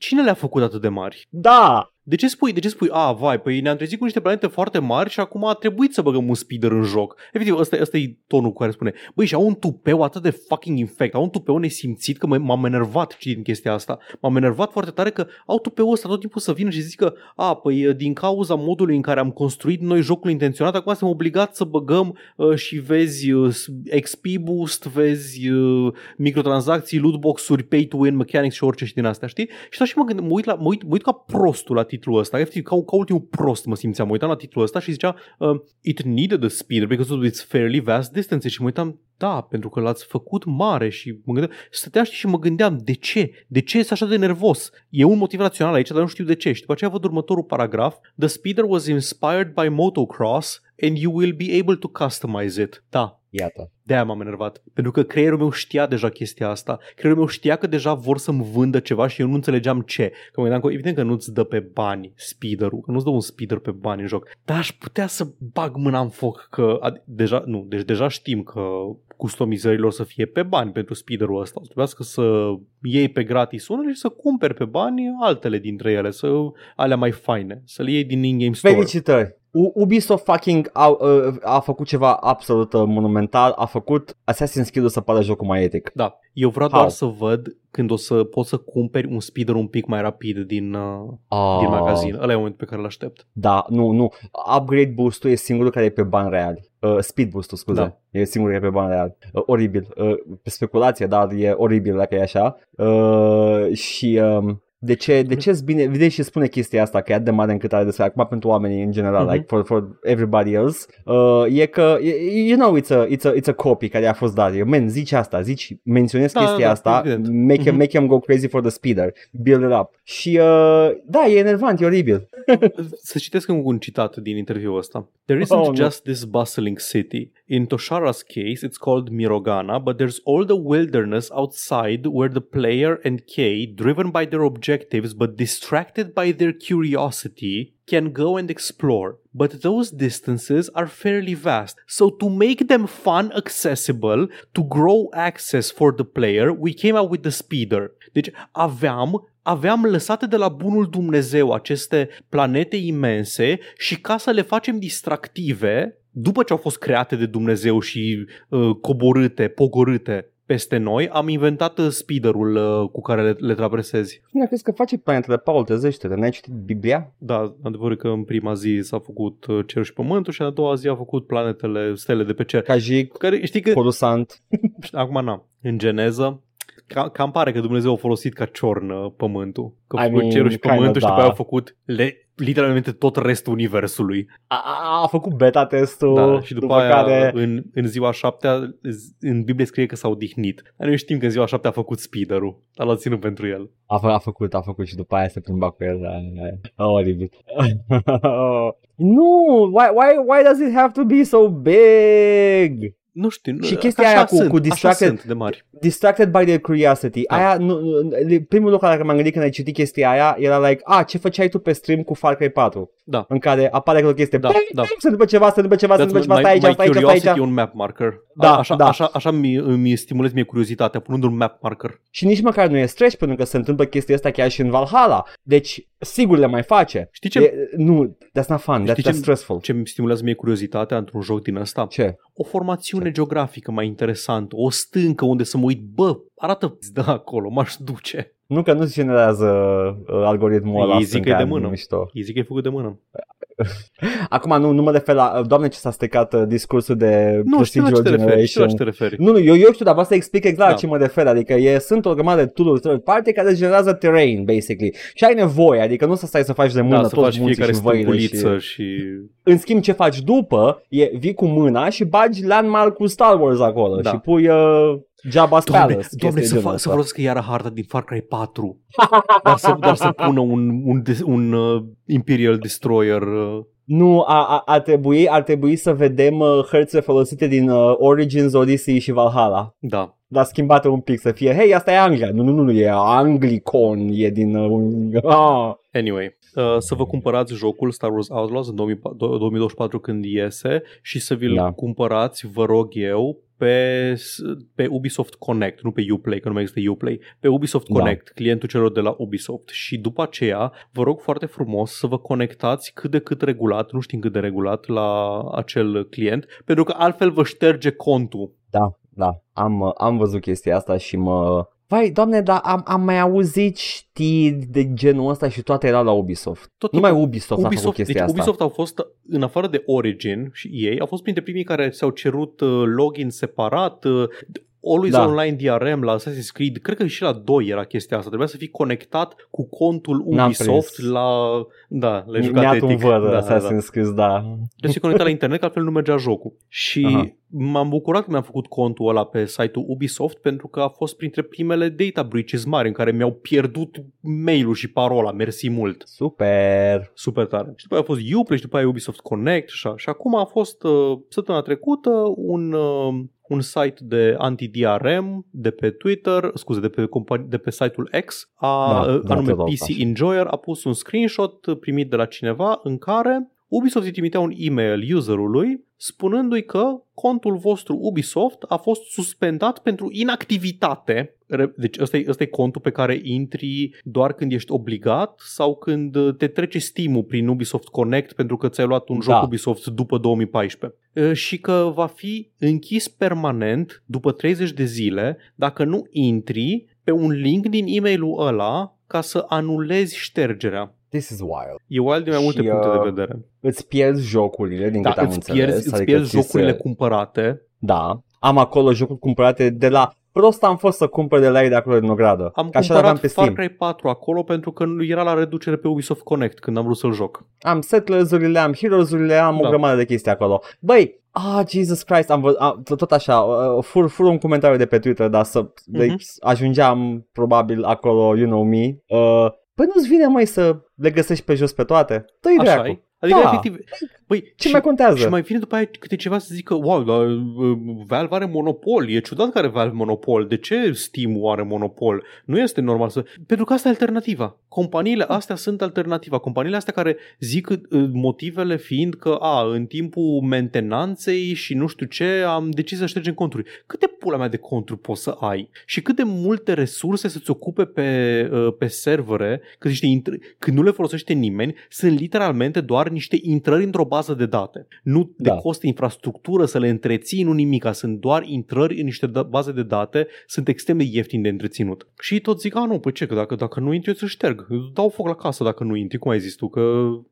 [SPEAKER 2] cine le-a făcut atât de mari?
[SPEAKER 1] Da,
[SPEAKER 2] De ce spui, de ce spui, a, vai, păi ne-am trezit cu niște planete foarte mari și acum a trebuit să băgăm un speeder în joc. Efectiv, ăsta, ăsta e tonul cu care spune, băi, și au un tupeu atât de fucking infect, au un tupeu nesimțit că m- m-am enervat citind chestia asta. M-am enervat foarte tare că au tupeul ăsta tot timpul să vină și zică, a, păi din cauza modului în care am construit noi jocul intenționat, acum suntem obligați să băgăm uh, și vezi uh, XP boost, vezi uh, microtransacții, lootbox-uri, pay to win mechanics și orice și din astea, știi? Și stau și mă, gând, mă, uit la, mă, uit, mă uit ca prostul la titlul ăsta, efectiv, ca, ca ultimul prost mă simțeam. Mă uitam la titlul ăsta și zicea uh, It needed a speeder because of its fairly vast distance și mă uitam, da, pentru că l-ați făcut mare și mă gândeam, stăteam știi, și mă gândeam, de ce? De ce este așa de nervos? E un motiv rațional aici, dar nu știu de ce. Și după aceea văd următorul paragraf. The speeder was inspired by motocross and you will be able to customize it. Da,
[SPEAKER 1] iată.
[SPEAKER 2] de-aia m-am enervat. Pentru că creierul meu știa deja chestia asta. Creierul meu știa că deja vor să-mi vândă ceva și eu nu înțelegeam ce. Că mă gândeam că evident că nu-ți dă pe bani speederul, că nu-ți dă un speeder pe bani în joc. Dar aș putea să bag mâna în foc că ad- deja, nu, deci deja știm că customizărilor să fie pe bani pentru speederul ăsta. O să trebuiască să iei pe gratis unele și să cumperi pe bani altele dintre ele, să alea mai faine, să le iei din in-game store.
[SPEAKER 1] Felicitări! U- Ubisoft fucking a, uh, a făcut ceva absolut uh, monumental, a făcut Assassin's Creed-ul să pară jocul mai etic.
[SPEAKER 2] Da, eu vreau
[SPEAKER 1] How?
[SPEAKER 2] doar să văd când o să poți să cumperi un speeder un pic mai rapid din, uh,
[SPEAKER 1] Ah,
[SPEAKER 2] din magazin. Ăla e momentul pe care îl aștept.
[SPEAKER 1] Da, nu, nu. Upgrade boost-ul e singurul care e pe bani reali. Uh, speed boost-ul, scuze.
[SPEAKER 2] Da.
[SPEAKER 1] E singurul care e pe bani reali. Uh, oribil. Uh, pe speculație, dar e oribil dacă e așa. Uh, și... Um, de ce, de ce bine, vine și spune chestia asta că e atât de mare încât are despre acum pentru oamenii în general,
[SPEAKER 2] Mhm.
[SPEAKER 1] like for, for everybody else, uh, e că, e- you know, it's a, it's, a, it's a copy care a fost dat. Eu, Man, zici asta, zici, menționezi
[SPEAKER 2] Da,
[SPEAKER 1] chestia
[SPEAKER 2] da,
[SPEAKER 1] asta,
[SPEAKER 2] evident.
[SPEAKER 1] make, him,
[SPEAKER 2] Mhm.
[SPEAKER 1] make him go crazy for the speeder, build it up. Și, uh, da, e enervant, e oribil.
[SPEAKER 2] Să citesc încă un citat din interviul ăsta. There isn't
[SPEAKER 1] Oh, no.
[SPEAKER 2] just this bustling city. In Toshara's case, it's called Mirogana, but there's all the wilderness outside where the player and Kay, driven by their objectives but distracted by their curiosity, can go and explore. But those distances are fairly vast. So to make them fun accessible, to grow access for the player, we came out with the speeder. Deci aveam aveam lăsate de la bunul Dumnezeu aceste planete imense și ca să le facem distractive, după ce au fost create de Dumnezeu și uh, coborâte, pogorâte peste noi, am inventat uh, speederul uh, cu care le, le traversezi.
[SPEAKER 1] Cine crezi că face planetele, Paul, trezește-te, n-ai citit Biblia?
[SPEAKER 2] Da, adevărul e că în prima zi s-a făcut uh, cerul și pământul și în a doua zi a făcut planetele, stele de pe cer.
[SPEAKER 1] Cajic,
[SPEAKER 2] Care, știi că,
[SPEAKER 1] Coruscant.
[SPEAKER 2] acum n-am, în geneză, ca, cam pare că Dumnezeu a folosit ca ciornă pământul. Că a
[SPEAKER 1] I
[SPEAKER 2] făcut
[SPEAKER 1] mean,
[SPEAKER 2] cerul și
[SPEAKER 1] kinda
[SPEAKER 2] pământul și după
[SPEAKER 1] da.
[SPEAKER 2] aia a făcut le, literalmente tot restul universului.
[SPEAKER 1] A, a, a făcut beta testul,
[SPEAKER 2] Da, și după,
[SPEAKER 1] după
[SPEAKER 2] aia,
[SPEAKER 1] care...
[SPEAKER 2] în, în ziua șaptea, în Biblie scrie că s-a odihnit. Dar noi știm că în ziua șaptea a făcut speederul, dar l-a ținut pentru el.
[SPEAKER 1] A, fă, a făcut, a făcut și după aia se plimba cu el. Da, da. Oh, oribil. nu, why, why, why does it have to be so big?
[SPEAKER 2] Nu știu,
[SPEAKER 1] Și
[SPEAKER 2] nu-
[SPEAKER 1] chestia
[SPEAKER 2] așa
[SPEAKER 1] aia cu-
[SPEAKER 2] sunt,
[SPEAKER 1] cu
[SPEAKER 2] așa
[SPEAKER 1] distracted-
[SPEAKER 2] sunt de mari.
[SPEAKER 1] Distracted by their curiosity.
[SPEAKER 2] Da.
[SPEAKER 1] Aia, nu, nu- primul lucru la care m-am gândit când ai citit chestia aia era like, a, ce făceai tu pe stream cu Far Cry 4?
[SPEAKER 2] Da.
[SPEAKER 1] În care apare acolo o chestie,
[SPEAKER 2] Da,
[SPEAKER 1] da,
[SPEAKER 2] da.
[SPEAKER 1] se întâmplă ceva, se întâmplă ceva, se
[SPEAKER 2] That's
[SPEAKER 1] întâmplă ceva,
[SPEAKER 2] my,
[SPEAKER 1] stai aici,
[SPEAKER 2] my
[SPEAKER 1] stai aici, stai
[SPEAKER 2] curiosity
[SPEAKER 1] aici.
[SPEAKER 2] e un map marker.
[SPEAKER 1] Da,
[SPEAKER 2] așa,
[SPEAKER 1] da.
[SPEAKER 2] așa, așa mi, mi stimulez mie curiozitatea, punând un map marker.
[SPEAKER 1] Și nici măcar nu e stretch pentru că se întâmplă chestia asta chiar și în Valhalla. Deci, sigur le mai face.
[SPEAKER 2] Știi ce,
[SPEAKER 1] E, nu, that's not fun, that's,
[SPEAKER 2] Știi
[SPEAKER 1] that's
[SPEAKER 2] ce-
[SPEAKER 1] stressful.
[SPEAKER 2] ce mi stimulează mie curiozitatea într-un joc din ăsta?
[SPEAKER 1] Ce?
[SPEAKER 2] O formațiune geografică mai interesantă, o stâncă unde să mă uit, bă, arată de acolo, m-aș duce.
[SPEAKER 1] Nu că nu se generează uh, algoritmul ăla.
[SPEAKER 2] Ei zic că e de
[SPEAKER 1] stâncan,
[SPEAKER 2] mână.
[SPEAKER 1] Mișto.
[SPEAKER 2] Îi zic că e făcut de mână.
[SPEAKER 1] Acum nu, nu mă refer la, uh, doamne ce s-a stricat uh, discursul de
[SPEAKER 2] Nu, știu la ce te
[SPEAKER 1] procedural
[SPEAKER 2] referi, știu la ce
[SPEAKER 1] generation.
[SPEAKER 2] te referi.
[SPEAKER 1] Nu, nu, eu, eu știu, dar vreau să explic exact
[SPEAKER 2] Da.
[SPEAKER 1] la ce mă refer. Adică e, sunt o grămadă de tool-uri third party care îți generează terrain, basically. Și ai nevoie, adică nu să stai să faci de mână
[SPEAKER 2] Da, să
[SPEAKER 1] toți
[SPEAKER 2] faci
[SPEAKER 1] munții
[SPEAKER 2] fiecare
[SPEAKER 1] și văile
[SPEAKER 2] stânculiță
[SPEAKER 1] și...
[SPEAKER 2] și...
[SPEAKER 1] În schimb, ce faci după, e vii cu mâna și bagi landmark cu Star Wars acolo
[SPEAKER 2] Da.
[SPEAKER 1] și pui uh, Jabba's
[SPEAKER 2] Doamne,
[SPEAKER 1] Palace.
[SPEAKER 2] doamne
[SPEAKER 1] chestii
[SPEAKER 2] să,
[SPEAKER 1] genul
[SPEAKER 2] fa- să
[SPEAKER 1] ăsta.
[SPEAKER 2] folosească iară harta din Far Cry 4. dar, să, dar să pună un, un, des- un uh, Imperial Destroyer. Uh,
[SPEAKER 1] Nu, a, a, ar, trebui, ar trebui să vedem uh, hărțile folosite din uh, Origins, Odyssey și Valhalla.
[SPEAKER 2] da.
[SPEAKER 1] Dar schimbate un pic să fie, hei, asta e Anglia. Nu, nu, nu, nu, e Anglicon, e din... Uh, un- ah.
[SPEAKER 2] Anyway, uh, să vă cumpărați jocul Star Wars Outlaws în 2000 2024 când iese și să vi-l
[SPEAKER 1] Da.
[SPEAKER 2] cumpărați, vă rog eu, pe, pe Ubisoft Connect, nu pe Uplay, că nu mai există Uplay, pe Ubisoft
[SPEAKER 1] Da.
[SPEAKER 2] Connect, clientul celor de la Ubisoft. Și după aceea, vă rog foarte frumos să vă conectați cât de cât regulat, nu știm cât de regulat, la acel client, pentru că altfel vă șterge contul.
[SPEAKER 1] Da, da, am, uh, am văzut chestia asta și mă... Vai, doamne, dar am, am mai auzit știri de genul ăsta și toate erau la Ubisoft.
[SPEAKER 2] Tot
[SPEAKER 1] Numai Ubisoft, a făcut
[SPEAKER 2] Ubisoft,
[SPEAKER 1] chestia
[SPEAKER 2] deci
[SPEAKER 1] asta.
[SPEAKER 2] Ubisoft au fost, în afară de Origin și ei, au fost printre primii care s-au cerut uh, login separat, uh, Always
[SPEAKER 1] Da.
[SPEAKER 2] Online DRM la Assassin's Creed, cred că și la 2 era chestia asta, trebuia să fii conectat cu contul
[SPEAKER 1] N-am
[SPEAKER 2] Ubisoft
[SPEAKER 1] prins.
[SPEAKER 2] la... Da, le-ai
[SPEAKER 1] Mi-a
[SPEAKER 2] jucat
[SPEAKER 1] un
[SPEAKER 2] etic.
[SPEAKER 1] văr
[SPEAKER 2] da, da.
[SPEAKER 1] Assassin's Creed, da.
[SPEAKER 2] Trebuie să fii conectat la internet, că altfel nu mergea jocul. Și
[SPEAKER 1] Aha.
[SPEAKER 2] M-am bucurat că mi-am făcut contul ăla pe site-ul Ubisoft pentru că a fost printre primele data breaches mari în care mi-au pierdut mail-ul și parola. Mersi mult.
[SPEAKER 1] Super.
[SPEAKER 2] Super tare. Și după aia a fost Uplay și după aia Ubisoft Connect și așa. Și acum a fost uh, săptămâna trecută un, uh, un site de anti-DRM de pe Twitter, scuze, de pe, compani- de pe site-ul X, a,
[SPEAKER 1] Da,
[SPEAKER 2] uh,
[SPEAKER 1] da,
[SPEAKER 2] anume
[SPEAKER 1] te rog,
[SPEAKER 2] PC
[SPEAKER 1] așa.
[SPEAKER 2] Enjoyer, a pus un screenshot primit de la cineva în care Ubisoft îi trimitea un e-mail userului spunându-i că contul vostru Ubisoft a fost suspendat pentru inactivitate. Re- Deci ăsta e, ăsta e contul pe care intri doar când ești obligat sau când uh, te trece Steam-ul prin Ubisoft Connect pentru că ți-ai luat un joc
[SPEAKER 1] Da.
[SPEAKER 2] Ubisoft după 2014. Uh, Și că va fi închis permanent după 30 de zile dacă nu intri pe un link din e-mailul ăla ca să anulezi ștergerea.
[SPEAKER 1] This is wild.
[SPEAKER 2] E wild din mai multe
[SPEAKER 1] Și,
[SPEAKER 2] puncte
[SPEAKER 1] uh,
[SPEAKER 2] de vedere.
[SPEAKER 1] Îți pierzi jocurile, din
[SPEAKER 2] Da,
[SPEAKER 1] câte am
[SPEAKER 2] îți
[SPEAKER 1] înțeles.
[SPEAKER 2] pierzi, îți
[SPEAKER 1] adică
[SPEAKER 2] pierzi
[SPEAKER 1] ți se-
[SPEAKER 2] jocurile cumpărate.
[SPEAKER 1] Da, am acolo jocuri cumpărate de la... Prost am fost să cumpăr de la ei de acolo din ogradă.
[SPEAKER 2] Am
[SPEAKER 1] Că așa aveam
[SPEAKER 2] cumpărat
[SPEAKER 1] pe
[SPEAKER 2] Far
[SPEAKER 1] Steam.
[SPEAKER 2] Cry 4 acolo pentru că nu era la reducere pe Ubisoft Connect când am vrut să-l joc.
[SPEAKER 1] Am Settlers-urile, am Heroes-urile, am
[SPEAKER 2] Da.
[SPEAKER 1] o grămadă de chestii acolo. Băi, ah, Jesus Christ, am văzut, a, tot așa, uh, fur, fur un comentariu de pe Twitter, dar să, de,
[SPEAKER 2] Mhm.
[SPEAKER 1] ajungeam probabil acolo, you know me. Uh, păi nu-ți vine, mai să le găsești pe jos pe toate? Dă-i
[SPEAKER 2] Așa
[SPEAKER 1] dracu.
[SPEAKER 2] e? Adică,
[SPEAKER 1] Da.
[SPEAKER 2] efectiv, băi,
[SPEAKER 1] Ce
[SPEAKER 2] și,
[SPEAKER 1] mai contează?
[SPEAKER 2] și mai vine după aia câte ceva să zică, wow, dar uh, Valve are monopol, e ciudat că are Valve monopol, de ce Steam are monopol? Nu este normal să... Pentru că asta e alternativa. Companiile astea sunt alternativa. Companiile astea care zic uh, motivele fiind că, a, în timpul mentenanței și nu știu ce, am decis să ștergem conturi. Câte pula mea de conturi poți să ai? Și cât de multe resurse să-ți ocupe pe, uh, pe servere, că niște intr- când nu le folosește nimeni, sunt literalmente doar niște intrări într-o bază de date. Nu de
[SPEAKER 1] Da.
[SPEAKER 2] costă infrastructură să le întreții, nu nimica. Sunt doar intrări în niște da- baze de date, sunt extrem de ieftini de întreținut. Și tot zic, a nu, păi ce, că dacă, dacă nu intri, eu ți șterg. Eu dau foc la casă dacă nu intri, cum ai zis tu, că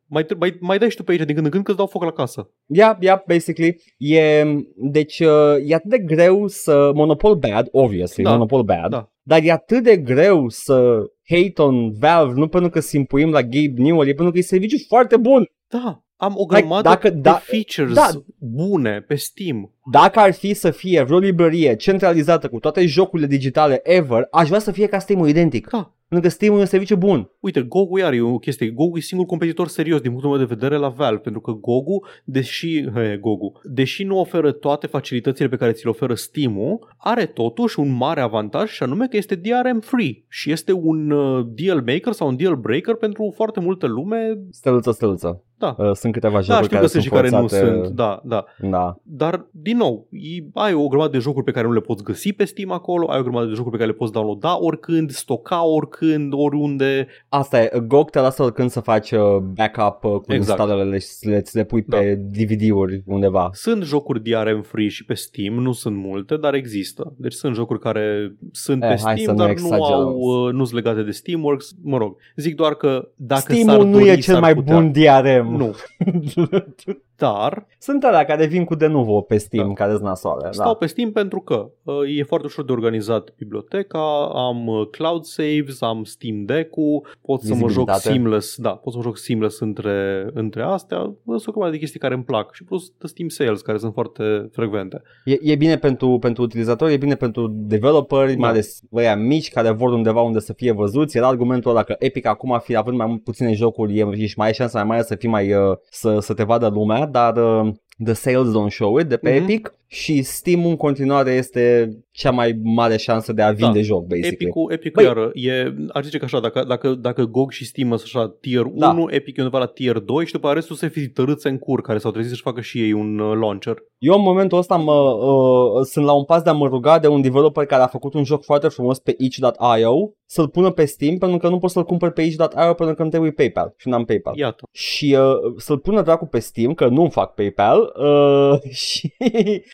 [SPEAKER 2] mai, tre- mai, mai dai și tu pe aici din când în când că îți dau foc la casă.
[SPEAKER 1] Yeah, yeah, basically. E, deci uh, e atât de greu să... Monopol bad, obviously,
[SPEAKER 2] Da,
[SPEAKER 1] monopol bad.
[SPEAKER 2] da.
[SPEAKER 1] Dar e atât de greu să hate on Valve nu pentru că simpuim la Gabe Newell, e pentru că e serviciu foarte bun.
[SPEAKER 2] Da, am o
[SPEAKER 1] Like,
[SPEAKER 2] grămadă
[SPEAKER 1] dacă-
[SPEAKER 2] de
[SPEAKER 1] da-
[SPEAKER 2] features
[SPEAKER 1] da.
[SPEAKER 2] bune pe Steam.
[SPEAKER 1] Dacă ar fi să fie vreo librărie centralizată cu toate jocurile digitale ever, aș vrea să fie ca Steam-ul identic.
[SPEAKER 2] Da.
[SPEAKER 1] Pentru că Steam-ul e un serviciu bun.
[SPEAKER 2] Uite, GOG-ul iar e o chestie. GOG e singurul competitor serios din punctul meu de vedere la Valve, pentru că GOG-ul, deși, he, GOG-ul, deși nu oferă toate facilitățile pe care ți le oferă Steam-ul, are totuși un mare avantaj și anume că este DRM free și este un uh, deal maker sau un deal breaker pentru foarte multă lume.
[SPEAKER 1] Steluță, steluță.
[SPEAKER 2] Da.
[SPEAKER 1] Uh, Sunt câteva
[SPEAKER 2] Da,
[SPEAKER 1] jocuri
[SPEAKER 2] știu
[SPEAKER 1] care
[SPEAKER 2] că sunt și care nu
[SPEAKER 1] forțate.
[SPEAKER 2] sunt, da, da.
[SPEAKER 1] Da.
[SPEAKER 2] Dar, din nou, e- ai o grămadă de jocuri pe care nu le poți găsi pe Steam acolo, ai o grămadă de jocuri pe care le poți downloada oricând, stoca oricând, oriunde.
[SPEAKER 1] Asta e, GOG te lasă oricând să faci uh, backup uh, cu
[SPEAKER 2] Exact.
[SPEAKER 1] instalele și să le, ți le pui pe DVD-uri undeva.
[SPEAKER 2] Sunt jocuri DRM free și pe Steam, nu sunt multe, dar există. Deci sunt jocuri care sunt
[SPEAKER 1] Eh,
[SPEAKER 2] pe
[SPEAKER 1] hai să
[SPEAKER 2] Steam,
[SPEAKER 1] nu
[SPEAKER 2] dar nu
[SPEAKER 1] exagerăm.
[SPEAKER 2] au, uh, nu sunt legate de Steamworks. Mă rog, zic doar că dacă s-ar
[SPEAKER 1] Steam-ul nu
[SPEAKER 2] dori,
[SPEAKER 1] e cel
[SPEAKER 2] s-ar
[SPEAKER 1] mai
[SPEAKER 2] putea.
[SPEAKER 1] bun DRM.
[SPEAKER 2] Nu, dar
[SPEAKER 1] Sunt alea care vin cu de nuvo pe Steam,
[SPEAKER 2] Da.
[SPEAKER 1] care sunt nasoale.
[SPEAKER 2] Stau
[SPEAKER 1] Da.
[SPEAKER 2] pe Steam pentru că uh, e foarte ușor de organizat biblioteca, am uh, cloud saves, am Steam Deck-ul, pot să mă joc
[SPEAKER 1] Vizibilitate.
[SPEAKER 2] seamless, da, pot să mă joc seamless între, între astea, sunt o grămadă de chestii care îmi plac și plus de Steam Sales care sunt foarte frecvente.
[SPEAKER 1] E, e bine pentru, pentru utilizatori, e bine pentru developeri,
[SPEAKER 2] Da.
[SPEAKER 1] mai ales ăia mici care vor undeva unde să fie văzuți. Era argumentul ăla că Epic acum, fi, având mai mult puține jocuri, e, și mai ai șansa mai mare să fii mai, uh, să, să te vadă lumea, dar uh, the sales don't show it de pe
[SPEAKER 2] Mhm.
[SPEAKER 1] Epic și Steam în continuare este cea mai mare șansă de a vinde
[SPEAKER 2] Da.
[SPEAKER 1] joc, basically.
[SPEAKER 2] Epic-ul, Epic
[SPEAKER 1] Băi-
[SPEAKER 2] iară, e, aș zice că așa, dacă, dacă, dacă GOG și Steam sunt așa tier
[SPEAKER 1] Da.
[SPEAKER 2] 1, Epic e undeva la tier 2 și după aia restul se fi tărâți în cur care s-au trezit să-și facă și ei un uh, launcher.
[SPEAKER 1] Eu în momentul ăsta mă, uh, sunt la un pas de a mă ruga de un developer care a făcut un joc foarte frumos pe itch.io să-l pună pe Steam pentru că nu pot să-l cumpăr pe itch.io pentru că îmi trebuie PayPal și n-am PayPal.
[SPEAKER 2] Iată.
[SPEAKER 1] Și uh, să-l pună dracu pe Steam, că nu fac PayPal, uh, și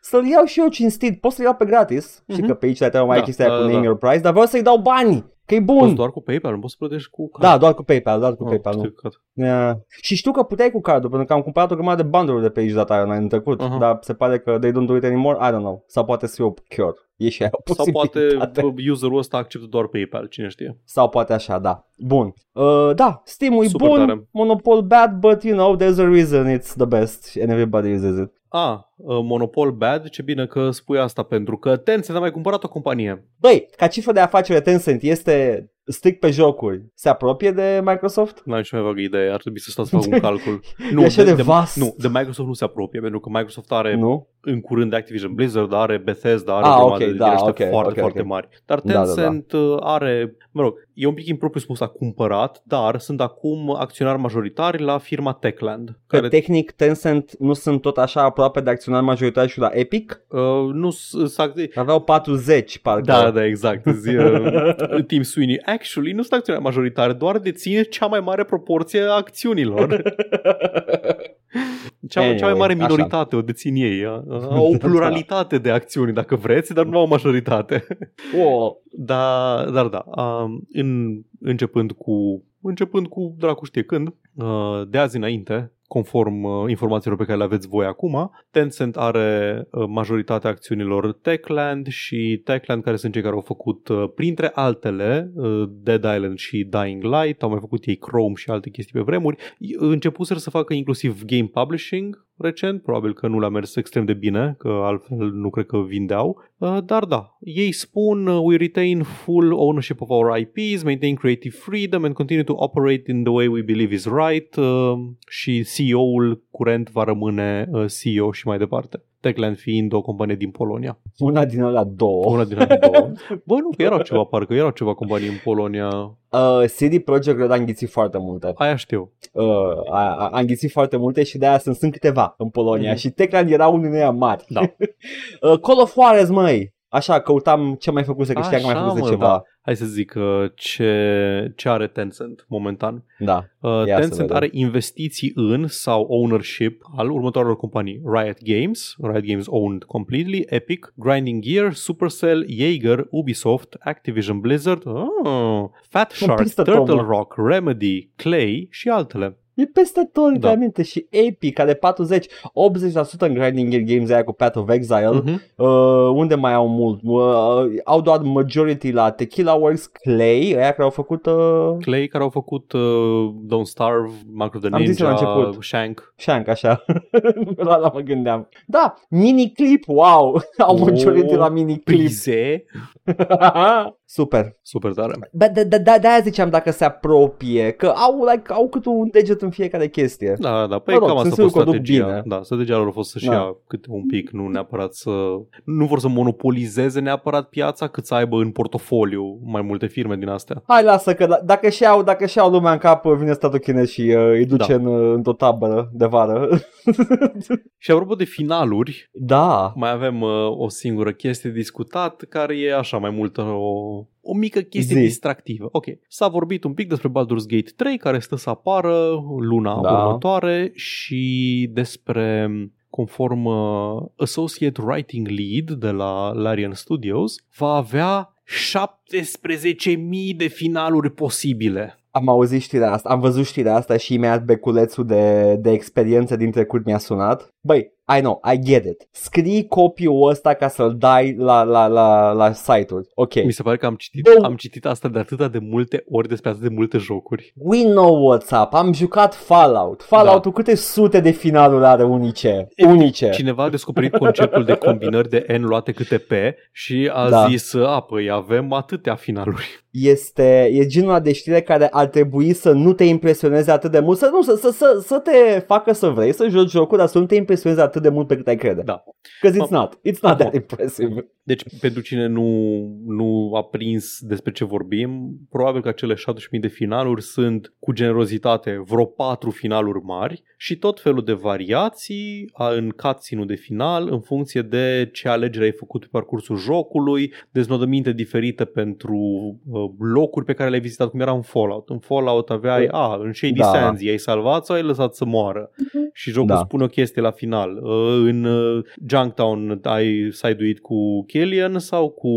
[SPEAKER 1] să-l iau și eu cinstit. Pot să-l iau pe gratis, mm-hmm. și
[SPEAKER 2] Mhm.
[SPEAKER 1] că pe aici trebuie mai
[SPEAKER 2] Da,
[SPEAKER 1] da, chestia
[SPEAKER 2] da,
[SPEAKER 1] cu
[SPEAKER 2] da,
[SPEAKER 1] name
[SPEAKER 2] da.
[SPEAKER 1] your price, dar vreau să-i dau bani, că e bun.
[SPEAKER 2] Poți doar cu PayPal, nu poți să plătești cu card.
[SPEAKER 1] Da, doar cu PayPal, doar cu
[SPEAKER 2] Oh,
[SPEAKER 1] PayPal, nu.
[SPEAKER 2] stricat.
[SPEAKER 1] Yeah. Și știu că puteai cu cardul, pentru că am cumpărat o grămadă de bundle de pe aici data aia în trecut,
[SPEAKER 2] Aha.
[SPEAKER 1] dar se pare că they don't do it anymore, I don't know. Sau poate să fie o cure. E și aia o
[SPEAKER 2] Sau poate
[SPEAKER 1] posibilitate.
[SPEAKER 2] bă, userul ăsta acceptă doar PayPal, cine știe.
[SPEAKER 1] Sau poate așa, da. Bun. Uh, da, Steam-ul e
[SPEAKER 2] Super
[SPEAKER 1] bun,
[SPEAKER 2] tare.
[SPEAKER 1] Monopol bad, but you know, there's a reason it's the best and everybody uses it.
[SPEAKER 2] A, uh, Monopol bad, ce bine că spui asta, pentru că Tencent a mai cumpărat o companie.
[SPEAKER 1] Băi, ca cifră de afacere Tencent este strict pe jocuri. Se apropie de Microsoft?
[SPEAKER 2] N-am nici mai vagă idee, ar trebui să stau să fac un calcul.
[SPEAKER 1] E așa de vast.
[SPEAKER 2] Nu, de Microsoft nu se apropie, pentru că Microsoft are
[SPEAKER 1] Nu?
[SPEAKER 2] în curând Activision Blizzard, are Bethesda, are
[SPEAKER 1] Ah,
[SPEAKER 2] o grămadă
[SPEAKER 1] ok,
[SPEAKER 2] de
[SPEAKER 1] da,
[SPEAKER 2] din ăștia
[SPEAKER 1] ok,
[SPEAKER 2] foarte,
[SPEAKER 1] ok,
[SPEAKER 2] foarte
[SPEAKER 1] ok.
[SPEAKER 2] mari. Dar
[SPEAKER 1] Da, da, da.
[SPEAKER 2] Tencent uh, are, mă rog, e un pic impropriu spus a cumpărat, dar sunt acum acționari majoritari la firma Techland,
[SPEAKER 1] Că
[SPEAKER 2] care
[SPEAKER 1] tehnic Tencent nu sunt tot așa aproape de acționar majoritar și la Epic?
[SPEAKER 2] uh, nu s- s-
[SPEAKER 1] Aveau 40, parcă.
[SPEAKER 2] Da, da, exact. Zi, uh, Tim Sweeney actually nu sunt acționari majoritari, doar deține cea mai mare proporție a acțiunilor. Cea, anyway, cea mai
[SPEAKER 1] Anyway,
[SPEAKER 2] mare
[SPEAKER 1] așa.
[SPEAKER 2] minoritate o dețin ei. Au o pluralitate de acțiuni, dacă vreți, dar nu au majoritate.
[SPEAKER 1] Oh.
[SPEAKER 2] Da, dar da, um, în, începând cu începând cu dracu știe când, uh, de azi înainte, conform uh, informațiilor pe care le aveți voi acum, Tencent are uh, majoritatea acțiunilor Techland și Techland care sunt cei care au făcut, uh, printre altele, uh, Dead Island și Dying Light, au mai făcut ei Chrome și alte chestii pe vremuri, începuseră să facă inclusiv game publishing recent, probabil că nu le-a mers extrem de bine, că altfel nu cred că vindeau, Uh, dar da, ei spun uh, we retain full ownership of our IPs, maintain creative freedom and continue to operate in the way we believe is right uh, și CEO-ul curent va rămâne uh, CEO și mai departe. Techland fiind o companie din Polonia.
[SPEAKER 1] Una din alea două.
[SPEAKER 2] Una din alea două. Bă, nu, că erau ceva, parcă erau ceva companii în Polonia.
[SPEAKER 1] Uh, CD Projekt Red a înghițit foarte multe.
[SPEAKER 2] Aia știu.
[SPEAKER 1] Uh, a, a, a înghițit foarte multe și de aia sunt, sunt câteva în Polonia.
[SPEAKER 2] Mhm.
[SPEAKER 1] Și Techland era unul din ea mari.
[SPEAKER 2] Da.
[SPEAKER 1] uh, Call of Juarez, măi! Așa, căutam ce mai făcuse, că știam că mai
[SPEAKER 2] Așa,
[SPEAKER 1] făcuse
[SPEAKER 2] mă,
[SPEAKER 1] ceva.
[SPEAKER 2] da. Hai să zic uh, ce, ce are Tencent momentan.
[SPEAKER 1] Da.
[SPEAKER 2] Uh,
[SPEAKER 1] Ia să
[SPEAKER 2] Tencent
[SPEAKER 1] vedem.
[SPEAKER 2] are investiții în sau ownership al următoarelor companii. Riot Games, Riot Games owned completely, Epic, Grinding Gear, Supercell, Jaeger, Ubisoft, Activision Blizzard, oh, Fat Shark,
[SPEAKER 1] pistă,
[SPEAKER 2] Turtle
[SPEAKER 1] Toma.
[SPEAKER 2] Rock, Remedy, Clay și altele.
[SPEAKER 1] E peste tot,
[SPEAKER 2] Da.
[SPEAKER 1] literalmente. Și Epic, care 40, 80% în Grinding Gear Games aia cu Path of Exile.
[SPEAKER 2] Mhm.
[SPEAKER 1] Uh, unde mai au mult? Uh, au doar majority la Tequila Works, Clay, aia care au făcut uh,
[SPEAKER 2] Clay care au făcut uh, Don't Starve, Mark of the
[SPEAKER 1] Am zis la
[SPEAKER 2] Ninja,
[SPEAKER 1] început.
[SPEAKER 2] Shank.
[SPEAKER 1] Shank, așa. la la mă gândeam. Da, miniclip, wow. au
[SPEAKER 2] Oh,
[SPEAKER 1] majority la miniclip.
[SPEAKER 2] Prize.
[SPEAKER 1] Super.
[SPEAKER 2] Super tare.
[SPEAKER 1] Ba, de, de, de, de-aia ziceam dacă se apropie, că au, like, au cât un deget în fiecare chestie.
[SPEAKER 2] Da, da, păi
[SPEAKER 1] Mă rog,
[SPEAKER 2] cam
[SPEAKER 1] sunt
[SPEAKER 2] asta a fost
[SPEAKER 1] sigur că o duc
[SPEAKER 2] strategia.
[SPEAKER 1] bine.
[SPEAKER 2] Da, strategia lor a fost să-și
[SPEAKER 1] Da.
[SPEAKER 2] ia câte un pic, nu neapărat să... Nu vor să monopolizeze neapărat piața, cât să aibă în portofoliu mai multe firme din astea.
[SPEAKER 1] Hai, lasă că da- dacă și au, dacă și au lumea în cap, vine statul chinez și uh, îi duce
[SPEAKER 2] Da.
[SPEAKER 1] în, uh, într-o tabără de vară.
[SPEAKER 2] Și apropo de finaluri,
[SPEAKER 1] da.
[SPEAKER 2] mai avem uh, o singură chestie discutat, care e așa mai mult o, o mică chestie
[SPEAKER 1] Zi.
[SPEAKER 2] distractivă. Ok, s-a vorbit un pic despre Baldur's Gate 3, care stă să apară luna
[SPEAKER 1] Da.
[SPEAKER 2] următoare și despre conform uh, Associate Writing Lead de la Larian Studios, va avea 17.000 de finaluri posibile.
[SPEAKER 1] Am auzit știrea asta, am văzut știrea asta și imediat beculețul de, de experiență din trecut mi-a sunat. Băi, I know, I get it. Scrii copiul ăsta ca să-l dai la, la, la, la site-uri. Ok.
[SPEAKER 2] Mi se pare că am citit,
[SPEAKER 1] Bun.
[SPEAKER 2] am citit asta de atâta de multe ori despre atât de multe jocuri.
[SPEAKER 1] We know what's up. Am jucat Fallout. Fallout-ul câte sute de finaluri are unice? Unice.
[SPEAKER 2] Cineva a descoperit conceptul de combinări de N luate câte P și a
[SPEAKER 1] Da.
[SPEAKER 2] zis, a, păi avem atâtea finaluri.
[SPEAKER 1] Este e genul ăla de știre care ar trebui să nu te impresioneze atât de mult, să nu să, să, să, să te facă să vrei să joci jocul, dar să nu te impresioneze atât de mult pe cât ai crede.
[SPEAKER 2] Da.
[SPEAKER 1] Because it's not. It's not
[SPEAKER 2] Acum.
[SPEAKER 1] that impressive.
[SPEAKER 2] Deci, pentru cine nu, nu a prins despre ce vorbim, probabil că acele 17.000 de finaluri sunt cu generozitate vreo patru finaluri mari și tot felul de variații a, în cutscene de final în funcție de ce alegere ai făcut pe parcursul jocului, deznodăminte diferite pentru uh, locuri pe care le-ai vizitat, cum era în Fallout. În Fallout aveai, a, în Shady
[SPEAKER 1] Da.
[SPEAKER 2] Sands i-ai salvat sau ai lăsat să moară? Și jocul
[SPEAKER 1] Da.
[SPEAKER 2] spune o chestie la final. Uh, În uh, Junktown ai side cu Killian sau cu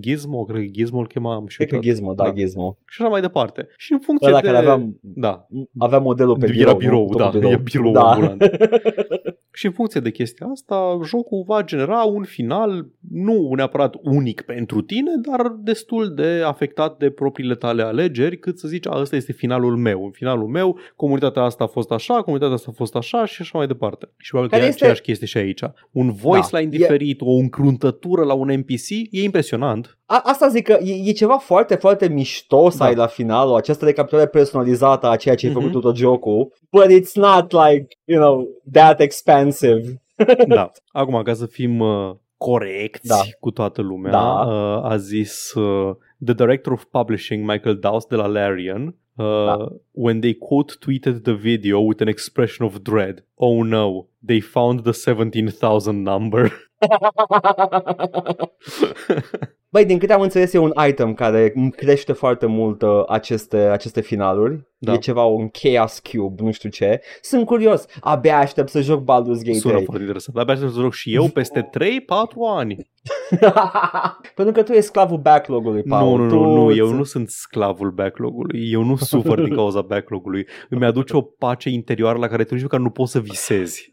[SPEAKER 2] Gizmo, cred că Gizmo îl chemam și
[SPEAKER 1] Cred că
[SPEAKER 2] uitat.
[SPEAKER 1] Gizmo, da,
[SPEAKER 2] Da.
[SPEAKER 1] Gizmo.
[SPEAKER 2] Și așa mai departe. Și în funcție
[SPEAKER 1] Ăla
[SPEAKER 2] de...
[SPEAKER 1] care aveam,
[SPEAKER 2] Da,
[SPEAKER 1] avea modelul pe
[SPEAKER 2] Era
[SPEAKER 1] birou.
[SPEAKER 2] birou,
[SPEAKER 1] nu?
[SPEAKER 2] da,
[SPEAKER 1] Tot
[SPEAKER 2] e birou
[SPEAKER 1] da.
[SPEAKER 2] ambulant. și în funcție de chestia asta, jocul va genera un final nu neapărat unic pentru tine, dar destul de afectat de propriile tale alegeri, cât să zici, a, ăsta este finalul meu. În finalul meu, comunitatea asta a fost așa, comunitatea asta a fost așa și așa mai departe. Și probabil că
[SPEAKER 1] Care
[SPEAKER 2] e
[SPEAKER 1] este-
[SPEAKER 2] aceeași chestie și aici. Un voice
[SPEAKER 1] Da.
[SPEAKER 2] line
[SPEAKER 1] E-
[SPEAKER 2] diferit, o încruntătură la un NPC, e impresionant.
[SPEAKER 1] A, asta zic că e, e ceva foarte, foarte mișto să
[SPEAKER 2] Da.
[SPEAKER 1] ai la final, această recapitulare personalizată a ceea ce ai
[SPEAKER 2] Mhm.
[SPEAKER 1] făcut tot jocul, but it's not like, you know, that expensive.
[SPEAKER 2] da. Acum, ca să fim uh, corecți
[SPEAKER 1] Da.
[SPEAKER 2] cu toată lumea,
[SPEAKER 1] Da.
[SPEAKER 2] uh, a zis uh, The Director of Publishing, Michael Dowse de la Larian, uh,
[SPEAKER 1] Da.
[SPEAKER 2] when they quote tweeted the video with an expression of dread. Oh no, they found the 17,000 number.
[SPEAKER 1] Băi, din câte am înțeles e un item care îmi crește foarte mult uh, aceste, aceste finaluri.
[SPEAKER 2] Da.
[SPEAKER 1] E ceva, un Chaos Cube, nu știu ce. Sunt curios, abia aștept să joc Baldur's Gate
[SPEAKER 2] Sună
[SPEAKER 1] 3.
[SPEAKER 2] foarte interesant. Abia aștept să joc și eu peste 3-4 ani.
[SPEAKER 1] Pentru că tu ești sclavul backlog-ului, Paul.
[SPEAKER 2] nu, nu,
[SPEAKER 1] tu
[SPEAKER 2] nu, nu, eu
[SPEAKER 1] îți-
[SPEAKER 2] nu sunt sclavul backlog-ului. Eu nu sufăr din cauza backlog-ului. Îmi aduce o pace interioară la care tu nici măcar nu poți să visezi.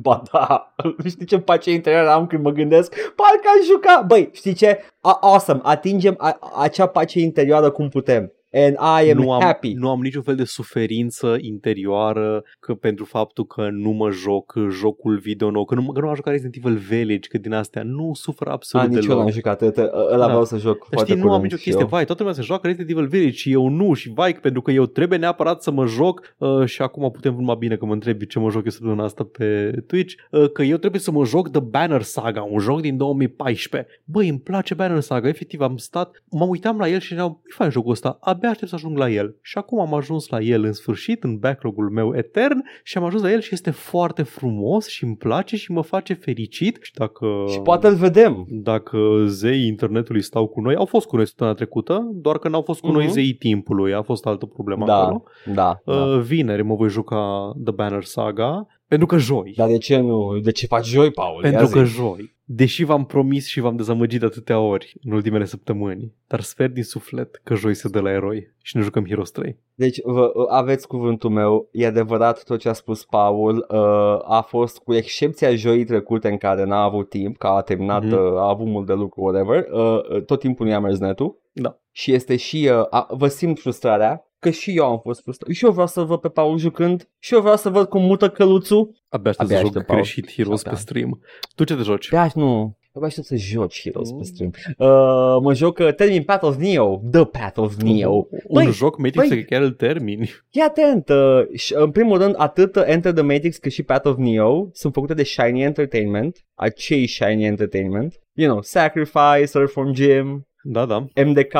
[SPEAKER 1] Ba da, știi ce pace interioară am când mă gândesc? Parcă aș juca! Băi, știi ce? A- awesome, atingem a- acea pace interioară cum putem. And I am,
[SPEAKER 2] nu am,
[SPEAKER 1] happy.
[SPEAKER 2] nu am niciun fel de suferință interioară că pentru faptul că nu mă joc jocul video nou, că nu, că nu am jucat Resident Evil Village, că din astea nu sufer
[SPEAKER 1] A,
[SPEAKER 2] absolut
[SPEAKER 1] nici eu
[SPEAKER 2] deloc.
[SPEAKER 1] n-am jucat, ăla ăla
[SPEAKER 2] Da.
[SPEAKER 1] vreau să joc
[SPEAKER 2] Dar
[SPEAKER 1] foarte
[SPEAKER 2] știi, nu am
[SPEAKER 1] curând
[SPEAKER 2] nicio
[SPEAKER 1] și
[SPEAKER 2] chestie,
[SPEAKER 1] eu.
[SPEAKER 2] vai, toată lumea se joacă Resident Evil Village și eu nu și vai, pentru că eu trebuie neapărat să mă joc uh, și acum putem numai bine că mă întrebi ce mă joc eu săptămâna asta pe Twitch, uh, că eu trebuie să mă joc The Banner Saga, un joc din 2014. Băi, îmi place Banner Saga, efectiv am stat, mă uitam la el și ne-am, e fain jocul ăsta, abia aștept să ajung la el. Și acum am ajuns la el în sfârșit, în backlog-ul meu etern și am ajuns la el și este foarte frumos și îmi place și mă face fericit și dacă...
[SPEAKER 1] Și poate îl vedem.
[SPEAKER 2] dacă zeii internetului stau cu noi, au fost cu noi săptămâna trecută, doar că n-au fost cu noi
[SPEAKER 1] Mhm.
[SPEAKER 2] zeii timpului, a fost altă problemă
[SPEAKER 1] Da,
[SPEAKER 2] acolo.
[SPEAKER 1] da, da.
[SPEAKER 2] Uh, vineri mă voi juca The Banner Saga, pentru că joi.
[SPEAKER 1] Dar de ce nu? De ce faci joi, Paul? Ia
[SPEAKER 2] pentru
[SPEAKER 1] zi.
[SPEAKER 2] că joi. Deși v-am promis și v-am dezamăgit de atâtea ori în ultimele săptămâni, dar sper din suflet că joi se dă la eroi și ne jucăm Heroes 3.
[SPEAKER 1] Deci vă, aveți cuvântul meu, e adevărat tot ce a spus Paul, uh, a fost cu excepția joii trecute în care n-a avut timp, că a terminat,
[SPEAKER 2] Mhm.
[SPEAKER 1] uh, a avut mult de lucru, whatever, uh, tot timpul nu i-a mers netul.
[SPEAKER 2] Da.
[SPEAKER 1] Și este și, uh, a, vă simt frustrarea, că și eu am fost frustrat. Și eu vreau să văd pe Paul jucând, și eu vreau să văd cum mută căluțul.
[SPEAKER 2] Abia aștept să
[SPEAKER 1] Abia
[SPEAKER 2] joc
[SPEAKER 1] aștept, Paul.
[SPEAKER 2] greșit Heroes pe
[SPEAKER 1] Abia.
[SPEAKER 2] stream. Tu ce te joci?
[SPEAKER 1] Pe așa nu, Abia aștept să joci Heroes
[SPEAKER 2] Mm.
[SPEAKER 1] pe stream. Uh, mă joc uh, termin Path of Neo, The Path of Neo.
[SPEAKER 2] Un
[SPEAKER 1] Băi,
[SPEAKER 2] joc Matrix
[SPEAKER 1] băi.
[SPEAKER 2] că chiar îl termini.
[SPEAKER 1] Fii atent, uh, și, în primul rând, atât uh, Enter the Matrix cât și Path of Neo sunt făcute de Shiny Entertainment, acei Shiny Entertainment, you know, Sacrifice, Earthworm Jim,
[SPEAKER 2] Da, da.
[SPEAKER 1] MDK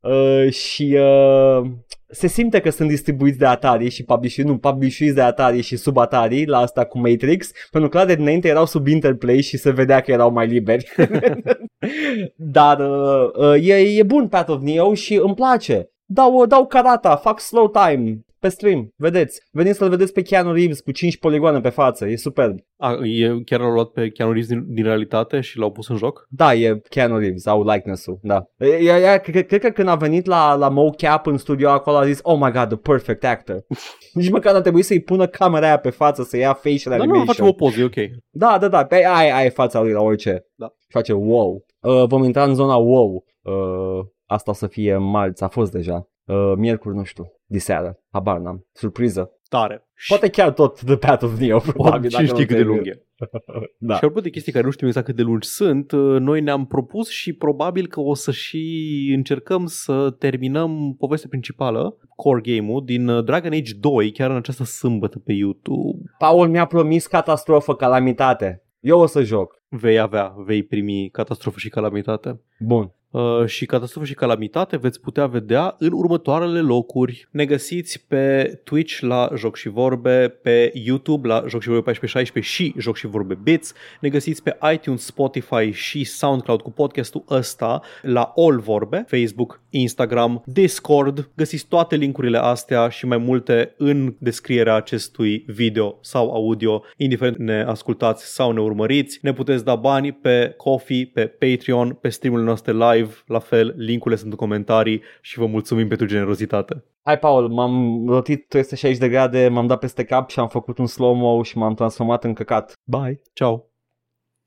[SPEAKER 1] uh, și uh, se simte că sunt distribuiți de Atari și publish nu, publishuiți de Atari și sub Atari la asta cu Matrix, pentru că la de dinainte erau sub Interplay și se vedea că erau mai liberi. Dar uh, uh, e, e bun Path of Neo și îmi place. Dau, uh, dau karata, fac slow time pe stream, vedeți. Veniți să-l vedeți pe Keanu Reeves cu 5 poligoane pe față, e superb.
[SPEAKER 2] A, e, chiar l-au luat pe Keanu Reeves din, din realitate și l-au pus în joc?
[SPEAKER 1] Da, e Keanu Reeves, au likeness-ul, da. E, e, e, cred, cred că când a venit la, la mocap în studio acolo a zis, oh my god, the perfect actor. Nici măcar a trebuit să-i pună camera aia pe față, să ia facial
[SPEAKER 2] Dar nu,
[SPEAKER 1] animation.
[SPEAKER 2] facem o poză, e ok.
[SPEAKER 1] Da, da, da, pe aia, aia e fața lui la orice.
[SPEAKER 2] Da.
[SPEAKER 1] Face wow. Uh, vom intra în zona wow. Uh, asta o să fie marți, a fost deja. Uh, miercuri, nu știu, diseară, habar n-am. Surpriză.
[SPEAKER 2] Tare.
[SPEAKER 1] Poate chiar tot The Path of Neo, probabil.
[SPEAKER 2] și știi cât de lung e.
[SPEAKER 1] Da.
[SPEAKER 2] Și apropo de chestii care nu știm exact cât de lungi sunt, uh, noi ne-am propus și probabil că o să și încercăm să terminăm povestea principală, core game-ul, din uh, Dragon Age 2, chiar în această sâmbătă pe YouTube.
[SPEAKER 1] Paul mi-a promis catastrofă, calamitate. Eu o să joc.
[SPEAKER 2] Vei avea, vei primi catastrofă și calamitate.
[SPEAKER 1] Bun.
[SPEAKER 2] Uh, și catastrofă și calamitate veți putea vedea în următoarele locuri. Ne găsiți pe Twitch la Joc și Vorbe, pe YouTube la Joc și Vorbe 1416 și Joc și Vorbe Bits. Ne găsiți pe iTunes, Spotify și SoundCloud cu podcastul ăsta la All Vorbe, Facebook, Instagram, Discord. Găsiți toate linkurile astea și mai multe în descrierea acestui video sau audio, indiferent ne ascultați sau ne urmăriți. Ne puteți da bani pe Coffee, pe Patreon, pe streamurile noastre live, la fel, linkurile sunt în comentarii și vă mulțumim pentru generozitate.
[SPEAKER 1] Hai, Paul, m-am rotit 360 de grade, m-am dat peste cap și am făcut un slow-mo și m-am transformat în căcat. Bye!
[SPEAKER 2] Ciao!